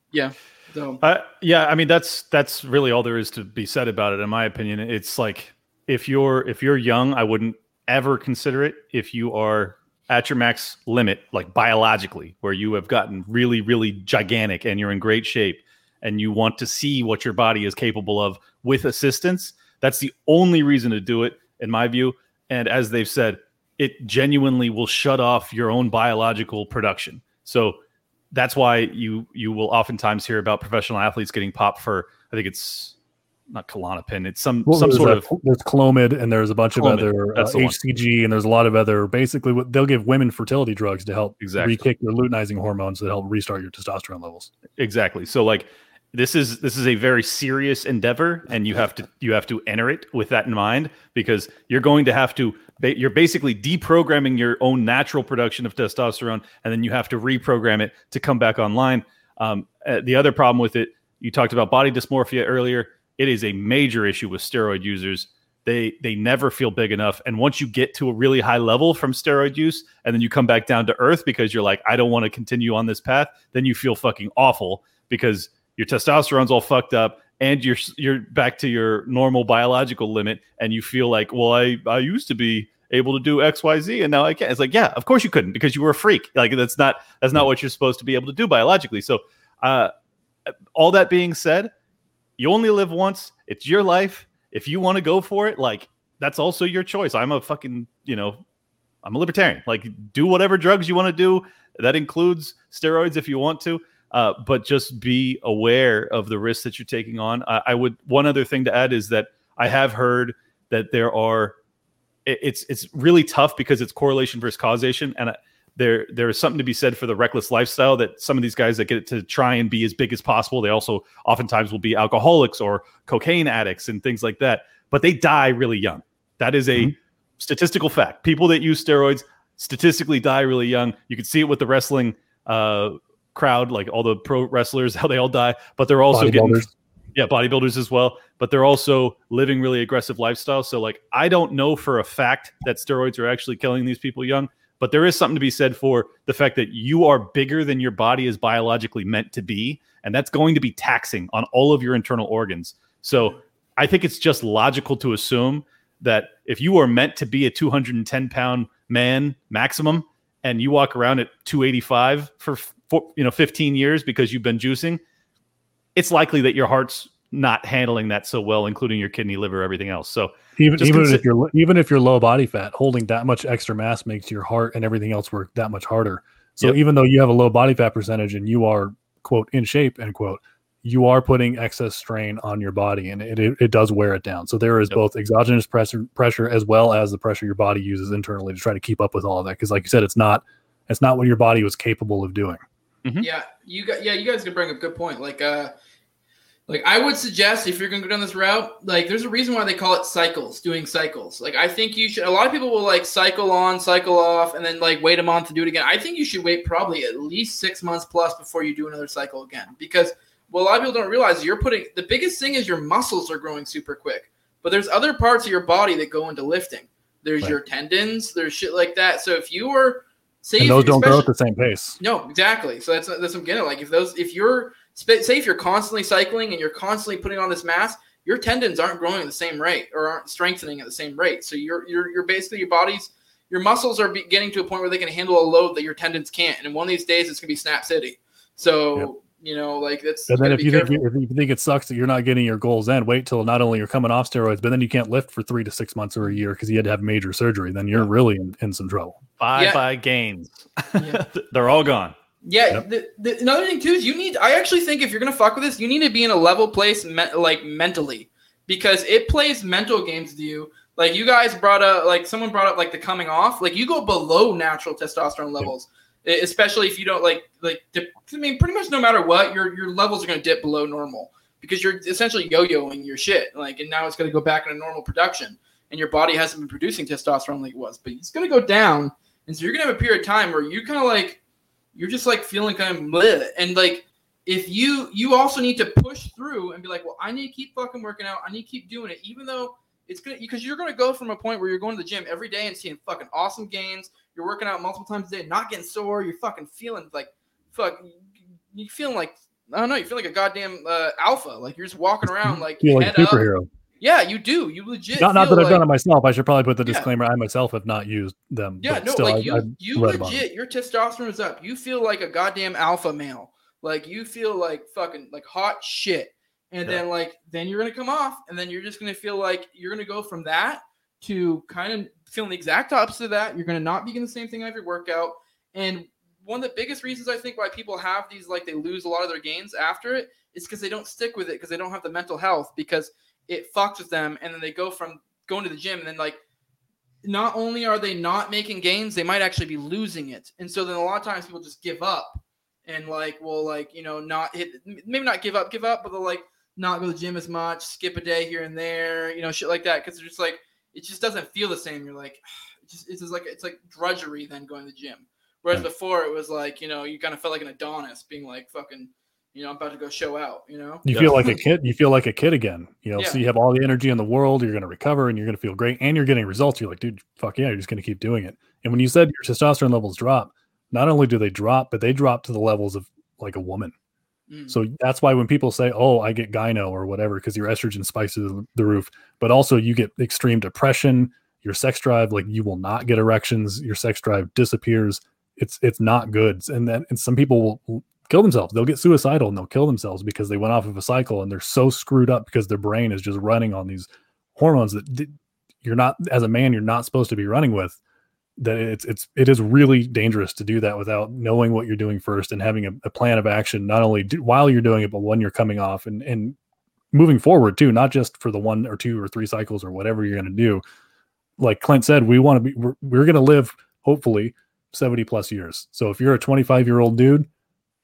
so Uh, yeah, I mean that's that's really all there is to be said about it, in my opinion. It's like if you're if you're young, I wouldn't ever consider it. If you are at your max limit, like biologically, where you have gotten really, really gigantic and you're in great shape, and you want to see what your body is capable of with assistance, that's the only reason to do it, in my view. And as they've said, it genuinely will shut off your own biological production. So that's why you you will oftentimes hear about professional athletes getting popped for I think it's not Klonopin, it's some Well, some sort a- of there's Clomid and there's a bunch Clomid, of other uh, that's the one. HCG and there's a lot of other basically what they'll give women fertility drugs to help Exactly. re-kick your luteinizing hormones that help restart your testosterone levels. exactly. So like this is this is a very serious endeavor and you have to you have to enter it with that in mind because you're going to have to you're basically deprogramming your own natural production of testosterone and then you have to reprogram it to come back online um, uh, the other problem with it You talked about body dysmorphia earlier. It is a major issue with steroid users. They they never feel big enough, and once you get to a really high level from steroid use, and then you come back down to earth because you're like, I don't want to continue on this path, then you feel fucking awful because your testosterone's all fucked up and you're you're back to your normal biological limit and you feel like well i i used to be able to do xyz and now i can't. It's like yeah of course you couldn't because you were a freak. Like that's not that's not what you're supposed to be able to do biologically. So uh all that being said you only live once. It's your life. If you want to go for it like that's also your choice. I'm a fucking you know i'm a libertarian. Like do whatever drugs you want to do. That includes steroids if you want to uh, but just be aware of the risks that you're taking on. I, I, would one other thing to add is that I have heard that there are it, it's it's really tough because it's correlation versus causation, and there there is something to be said for the reckless lifestyle that some of these guys that get to try and be as big as possible. They also oftentimes will be alcoholics or cocaine addicts and things like that, but they die really young. That is a mm-hmm. statistical fact. People that use steroids statistically die really young. You can see it with the wrestling. Uh, crowd, like all the pro wrestlers, [LAUGHS] how they all die, but they're also getting yeah, bodybuilders as well, but they're also living really aggressive lifestyles. So like I don't know for a fact that steroids are actually killing these people young, but there is something to be said for the fact that you are bigger than your body is biologically meant to be, and that's going to be taxing on all of your internal organs. So I think it's just logical to assume that if you are meant to be a 210 pound man maximum and you walk around at 285 for for, you know 15 years because you've been juicing, it's likely that your heart's not handling that so well, including your kidney, liver, everything else. So even even if you're even if you're low body fat, holding that much extra mass makes your heart and everything else work that much harder. So yep. even though you have a low body fat percentage and you are quote in shape end quote, you are putting excess strain on your body and it, it, it does wear it down. So there is yep. both exogenous pressure pressure as well as the pressure your body uses internally to try to keep up with all of that. Because like you said, it's not it's not what your body was capable of doing. Mm-hmm. Yeah, you got yeah, you guys can bring a good point. Like uh like I would suggest if you're gonna go down this route, like there's a reason why they call it cycles, doing cycles. Like I think you should a lot of people will like cycle on, cycle off, and then like wait a month to do it again. I think you should wait probably at least six months plus before you do another cycle again. Because what a lot of people don't realize you're putting the biggest thing is your muscles are growing super quick. But there's other parts of your body that go into lifting. There's right. your tendons, there's shit like that. So if you were Say and those don't grow at the same pace. No, exactly. So that's that's what I'm getting. Like if those, if you're say if you're constantly cycling and you're constantly putting on this mass, your tendons aren't growing at the same rate or aren't strengthening at the same rate. So you're you're you're basically your body's your muscles are getting to a point where they can handle a load that your tendons can't. And one of these days, it's gonna be snap city. So yep. You know, like that's. And then if you think if you think it sucks that you're not getting your goals in, wait till not only you're coming off steroids, but then you can't lift for three to six months or a year because you had to have major surgery. Then you're really in, in some trouble. Bye yeah. bye gains. Yeah. [LAUGHS] They're all gone. Yeah. Yep. The, the, another thing too is you need. I actually think if you're gonna fuck with this, you need to be in a level place, me, like mentally, because it plays mental games with you. Like you guys brought up, like someone brought up, like the coming off. Like you go below natural testosterone levels. Yep especially if you don't like like dip, I mean pretty much no matter what your your levels are going to dip below normal because you're essentially yo-yoing your shit like and now it's going to go back into normal production and your body hasn't been producing testosterone like it was but it's going to go down and so you're going to have a period of time where you kind of like you're just like feeling kind of bleh. and like if you you also need to push through and be like well I need to keep fucking working out I need to keep doing it even though it's gonna because you're gonna go from a point where you're going to the gym every day and seeing fucking awesome gains. You're working out multiple times a day, not getting sore. You're fucking feeling like fuck. You feeling like I don't know. You feel like a goddamn uh, alpha. Like you're just walking around like you like a superhero. Up. Yeah, you do. You legit. Not, not that I've done it myself. I should probably put the disclaimer. Yeah. I myself have not used them. Yeah, no, still, like you, I, you legit. Your testosterone is up. You feel like a goddamn alpha male. Like you feel like fucking like hot shit and yeah. then like then you're gonna come off and then you're just gonna feel like you're gonna go from that to kind of feeling the exact opposite of that. You're gonna not be getting the same thing every workout. And one of the biggest reasons i think why people have these like they lose a lot of their gains after it is because they don't stick with it because they don't have the mental health because it fucks with them and then they go from going to the gym and then like not only are they not making gains they might actually be losing it. And so then a lot of times people just give up and like will like you know not hit maybe not give up give up but they'll like not go to the gym as much, skip a day here and there, you know, shit like that. Because it's just like it just doesn't feel the same. You're like, [SIGHS] it's just it's just like it's like drudgery then going to the gym. Whereas hmm. before it was like you know you kind of felt like an Adonis being like fucking You know, I'm about to go show out. You know, You Yeah. feel like a [LAUGHS] kid. You feel like a kid again. You know, Yeah. so you have all the energy in the world. You're going to recover, and you're going to feel great, and you're getting results. You're like, dude, fuck yeah, you're just going to keep doing it. And when you said your testosterone levels drop, not only do they drop, but they drop to the levels of like a woman. Mm. So that's why when people say, "Oh, I get gyno or whatever," because your estrogen spikes the- roof, but also you get extreme depression. Your sex drive, like you will not get erections. Your sex drive disappears. It's it's not good. And then and some people will kill themselves. They'll get suicidal and they'll kill themselves because they went off of a cycle and they're so screwed up because their brain is just running on these hormones that you're not as a man you're not supposed to be running with that it's it's it is really dangerous to do that without knowing what you're doing first and having a, a plan of action not only do, while you're doing it but when you're coming off and and moving forward too not just for the one or two or three cycles or whatever you're going to do. Like clint said we want to be we're, we're going to live hopefully 70 plus years. So if you're a 25 year old dude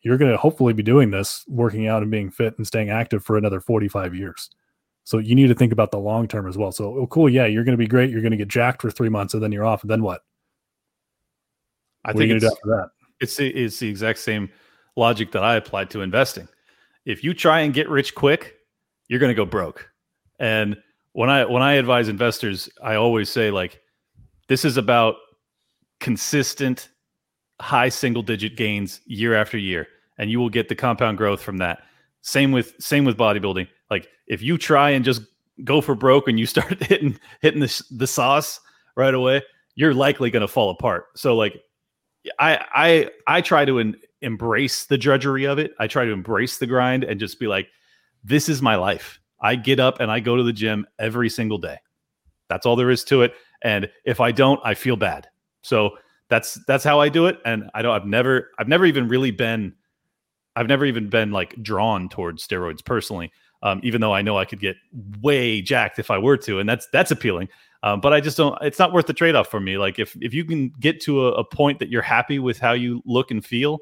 you're going to hopefully be doing this working out and being fit and staying active for another 45 years. So you need to think about the long term as well. So oh, cool yeah you're going to be great you're going to get jacked for three months and then you're off and then what I what think it's, gonna do after that? it's the, it's the exact same logic that I applied to investing. If you try and get rich quick, you're going to go broke. And when I when I advise investors, I always say like this is about consistent high single digit gains year after year and you will get the compound growth from that. Same with same with bodybuilding. Like if you try and just go for broke and you [LAUGHS] start hitting hitting the, the sauce right away, you're likely going to fall apart. So like I I I try to en- embrace the drudgery of it. I try to embrace the grind and just be like, this is my life. I get up and I go to the gym every single day. That's all there is to it. And if I don't, I feel bad. So that's that's how I do it. And I don't. I've never I've never even really been. I've never even been like drawn towards steroids personally. Um, even though I know I could get way jacked if I were to, and that's that's appealing. Um, but I just don't. It's not worth the trade off for me. Like if if you can get to a, a point that you're happy with how you look and feel,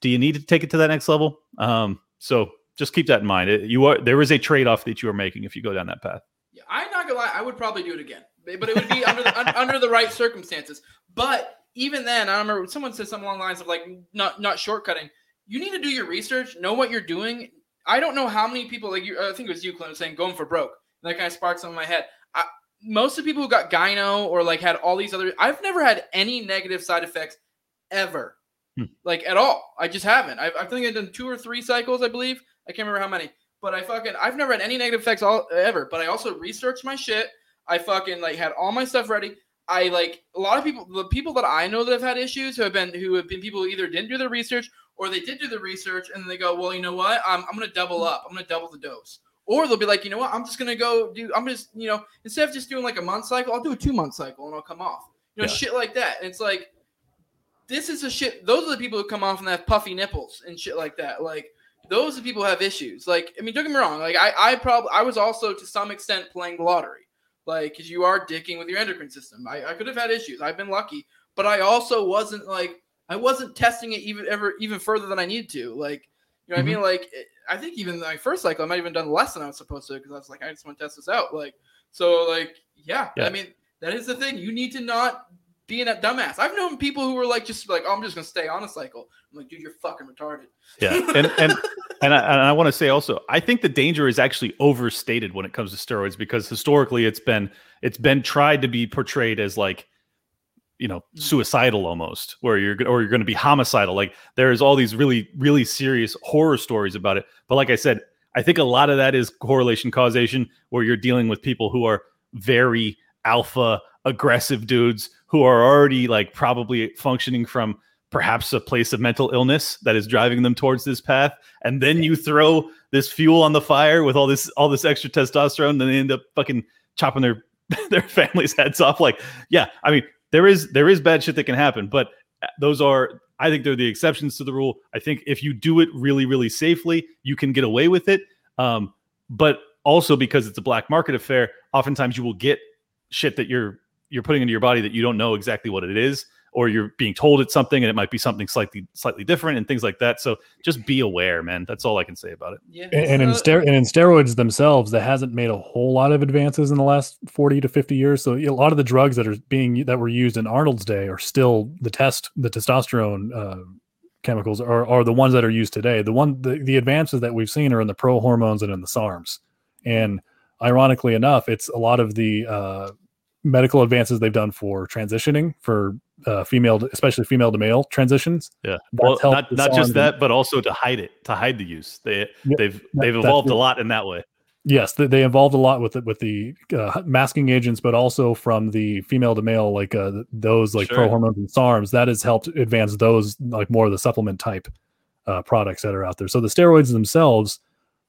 do you need to take it to that next level? Um, so just keep that in mind. It, you are there is a trade off that you are making if you go down that path. Yeah, I'm not gonna lie. I would probably do it again, but it would be under the, [LAUGHS] un, under the right circumstances. But even then, I remember someone said something along the lines of like not not shortcutting. You need to do your research, know what you're doing. I don't know how many people like you. I think it was you, Clint, saying going for broke. That kind of sparked something in my head. Most of the people who got gyno or like had all these other, I've never had any negative side effects ever, Hmm. like at all. I just haven't. I've, I think I've done two or three cycles, I believe. I can't remember how many, but I fucking I've never had any negative effects all ever. But I also researched my shit. I fucking like had all my stuff ready. I like a lot of people. The people that I know that have had issues who have been who have been people who either didn't do their research or they did do the research and they go, well, you know what? I'm I'm gonna double up. I'm gonna double the dose. Or they'll be like, you know what? I'm just gonna go do. I'm just you know instead of just doing like a month cycle, I'll do a two month cycle and I'll come off. You know, Yeah. shit like that. And it's like this is a shit. Those are the people who come off and have puffy nipples and shit like that. Like those are the people who have issues. Like I mean, don't get me wrong. Like I I probably I was also to some extent playing the lottery. Like because you are dicking with your endocrine system. I, I could have had issues. I've been lucky, but I also wasn't like I wasn't testing it even ever even further than I needed to. Like you know what I mm-hmm. mean? Like I think even my first cycle, I might have even done less than I was supposed to because I was like I just want to test this out. Like so like yeah, Yeah. I mean that is the thing. You need to not be a dumbass. I've known people who were like just like oh, I'm just gonna stay on a cycle. I'm like dude, you're fucking retarded. Yeah, [LAUGHS] and and and I, and I want to say also, I think the danger is actually overstated when it comes to steroids because historically it's been it's been tried to be portrayed as like you know mm. suicidal almost where you're or you're going to be homicidal like there's all these really really serious horror stories about it. But like i said i think a lot of that is correlation causation where you're dealing with people who are very alpha aggressive dudes who are already like probably functioning from perhaps a place of mental illness that is driving them towards this path. And then you throw this fuel on the fire with all this all this extra testosterone and then they end up fucking chopping their [LAUGHS] their families heads off. Like yeah i mean there is there is bad shit that can happen but those are i think they're the exceptions to the rule. I think if you do it really really safely you can get away with it. Um, but also because it's a black market affair oftentimes you will get shit that you're you're putting into your body that you don't know exactly what it is or you're being told it's something and it might be something slightly slightly different and things like that so just be aware man that's all i can say about it Yeah. And, and in ster- and in steroids themselves, that hasn't made a whole lot of advances in the last forty to fifty years. So a lot of the drugs that are being that were used in Arnold's day are still the test the testosterone uh, chemicals are, are the ones that are used today. The one the, the advances that we've seen are in the pro hormones and in the SARMs. And ironically enough, it's a lot of the uh, medical advances they've done for transitioning for uh, female, especially female to male transitions. Yeah. Well, not not just that, but also to hide it, to hide the use. They Yeah, they've they've evolved a lot in that way. Yes, they, they involved a lot with it with the uh, masking agents, but also from the female to male, like uh, those like pro hormones and SARMs. That has helped advance those like more of the supplement type uh, products that are out there. So the steroids themselves,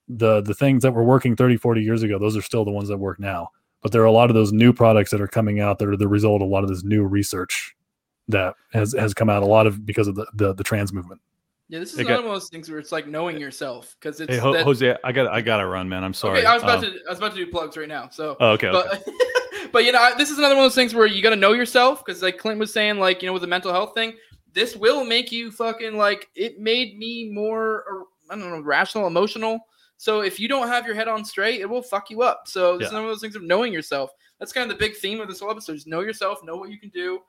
the the things that were working 30, 40 years ago, those are still the ones that work now. But there are a lot of those new products that are coming out that are the result of a lot of this new research that has has come out a lot of because of the the, the trans movement. Yeah, this is got- one of those things where it's like knowing yourself because it's Hey, Ho- that- Jose, I got I got to run, man. I'm sorry. Okay, I was about Um, to I was about to do plugs right now. So Oh, okay. okay. but [LAUGHS] but you know I- this is another one of those things where you got to know yourself because like clint was saying like you know with the mental health thing this will make you fucking like it made me more uh, i don't know rational emotional so if you don't have your head on straight it will fuck you up so this is one of those things of knowing yourself that's kind of the big theme of this whole episode just know yourself know what you can do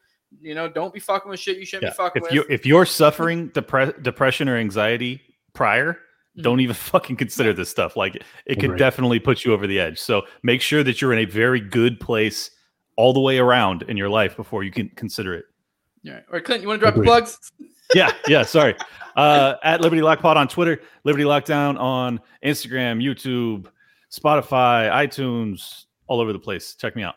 you know don't be fucking with shit you shouldn't Yeah. be fucking If with you if you're suffering depre- depression or anxiety prior, Mhm. don't even [LAUGHS] fucking consider this stuff. Like it could Agreed. definitely put you over the edge. So make sure that you're in a very good place all the way around in your life before you can consider it. All right. All right, Clint, you want to drop the Agreed. plugs? [LAUGHS] yeah, yeah. Sorry. [LAUGHS] Uh, at Liberty Lock Pod on Twitter, Liberty Lockdown on Instagram, YouTube, Spotify, iTunes, all over the place. Check me out.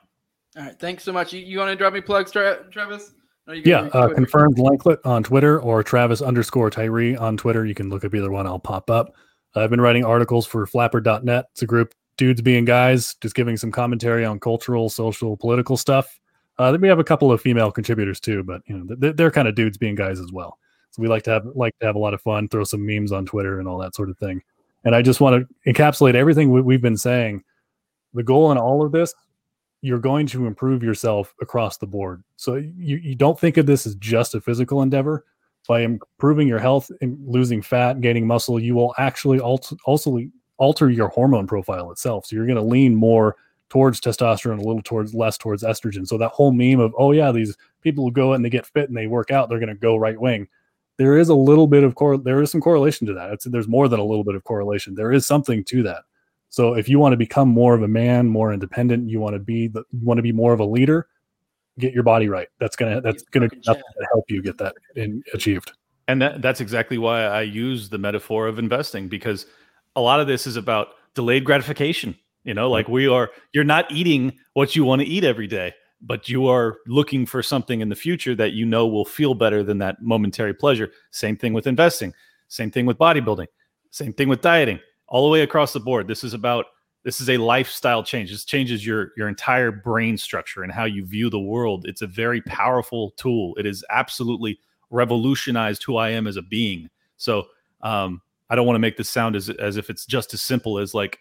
All right. Thanks so much. You, you want to drop me plugs, Tra- Travis? No, Yeah, uh, confirmed Lanklet on Twitter or Travis underscore Tyree on Twitter. You can look up either one. I'll pop up. I've been writing articles for flapper.net. It's a group, dudes being guys, just giving some commentary on cultural, social, political stuff. Uh, then we have a couple of female contributors too, but you know they're, they're kind of dudes being guys as well. So we like to have like to have a lot of fun, throw some memes on Twitter and all that sort of thing. And I just want to encapsulate everything we, we've been saying. The goal in all of this you're going to improve yourself across the board. So you, you don't think of this as just a physical endeavor. By improving your health and losing fat, gaining muscle, you will actually also alter your hormone profile itself. So you're going to lean more towards testosterone, a little towards less towards estrogen. So that whole meme of oh yeah, these people who go and they get fit and they work out, they're going to go right wing. There is a little bit of cor- there is some correlation to that. It's, there's more than a little bit of correlation. There is something to that. So if you want to become more of a man, more independent, you want to be the, you want to be more of a leader, get your body right. That's gonna that's gonna fucking gonna help you get that in, achieved. And that, that's exactly why I use the metaphor of investing because a lot of this is about delayed gratification. You know, like we are, you're not eating what you want to eat every day, but you are looking for something in the future that you know will feel better than that momentary pleasure. Same thing with investing, same thing with bodybuilding, same thing with dieting, all the way across the board. This is about, this is a lifestyle change. This changes your your entire brain structure and how you view the world. It's a very powerful tool. It has absolutely revolutionized who I am as a being. So um, I don't want to make this sound as as if it's just as simple as like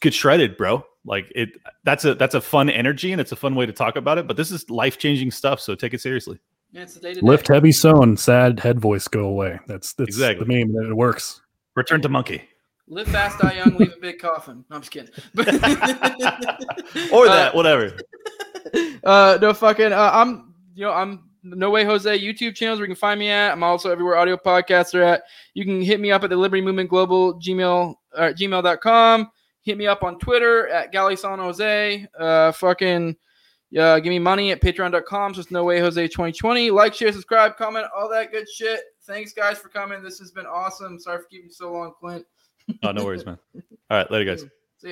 get shredded, bro. Like it that's a that's a fun energy and it's a fun way to talk about it. But this is life changing stuff, so take it seriously. Yeah, it's the day to day. Lift heavy sewn, sad head voice go away. That's that's Exactly. the meme and it works. Return to monkey Live fast, die young, leave a big coffin. No, I'm just kidding. [LAUGHS] or Uh, that, whatever. [LAUGHS] uh, no fucking. Uh, I'm you know I'm no way Jose YouTube channels where you can find me at. I'm also everywhere audio podcasts are at. You can hit me up at the Liberty Movement Global Gmail uh, gmail.com. Hit me up on Twitter at Gally San Jose. Uh, fucking. Yeah, give me money at patreon.com. So it's no way Jose 2020. Like, share, subscribe, comment, all that good shit. Thanks, guys, for coming. This has been awesome. Sorry for keeping you so long, Clint. Oh, no worries, man. All right, later, guys.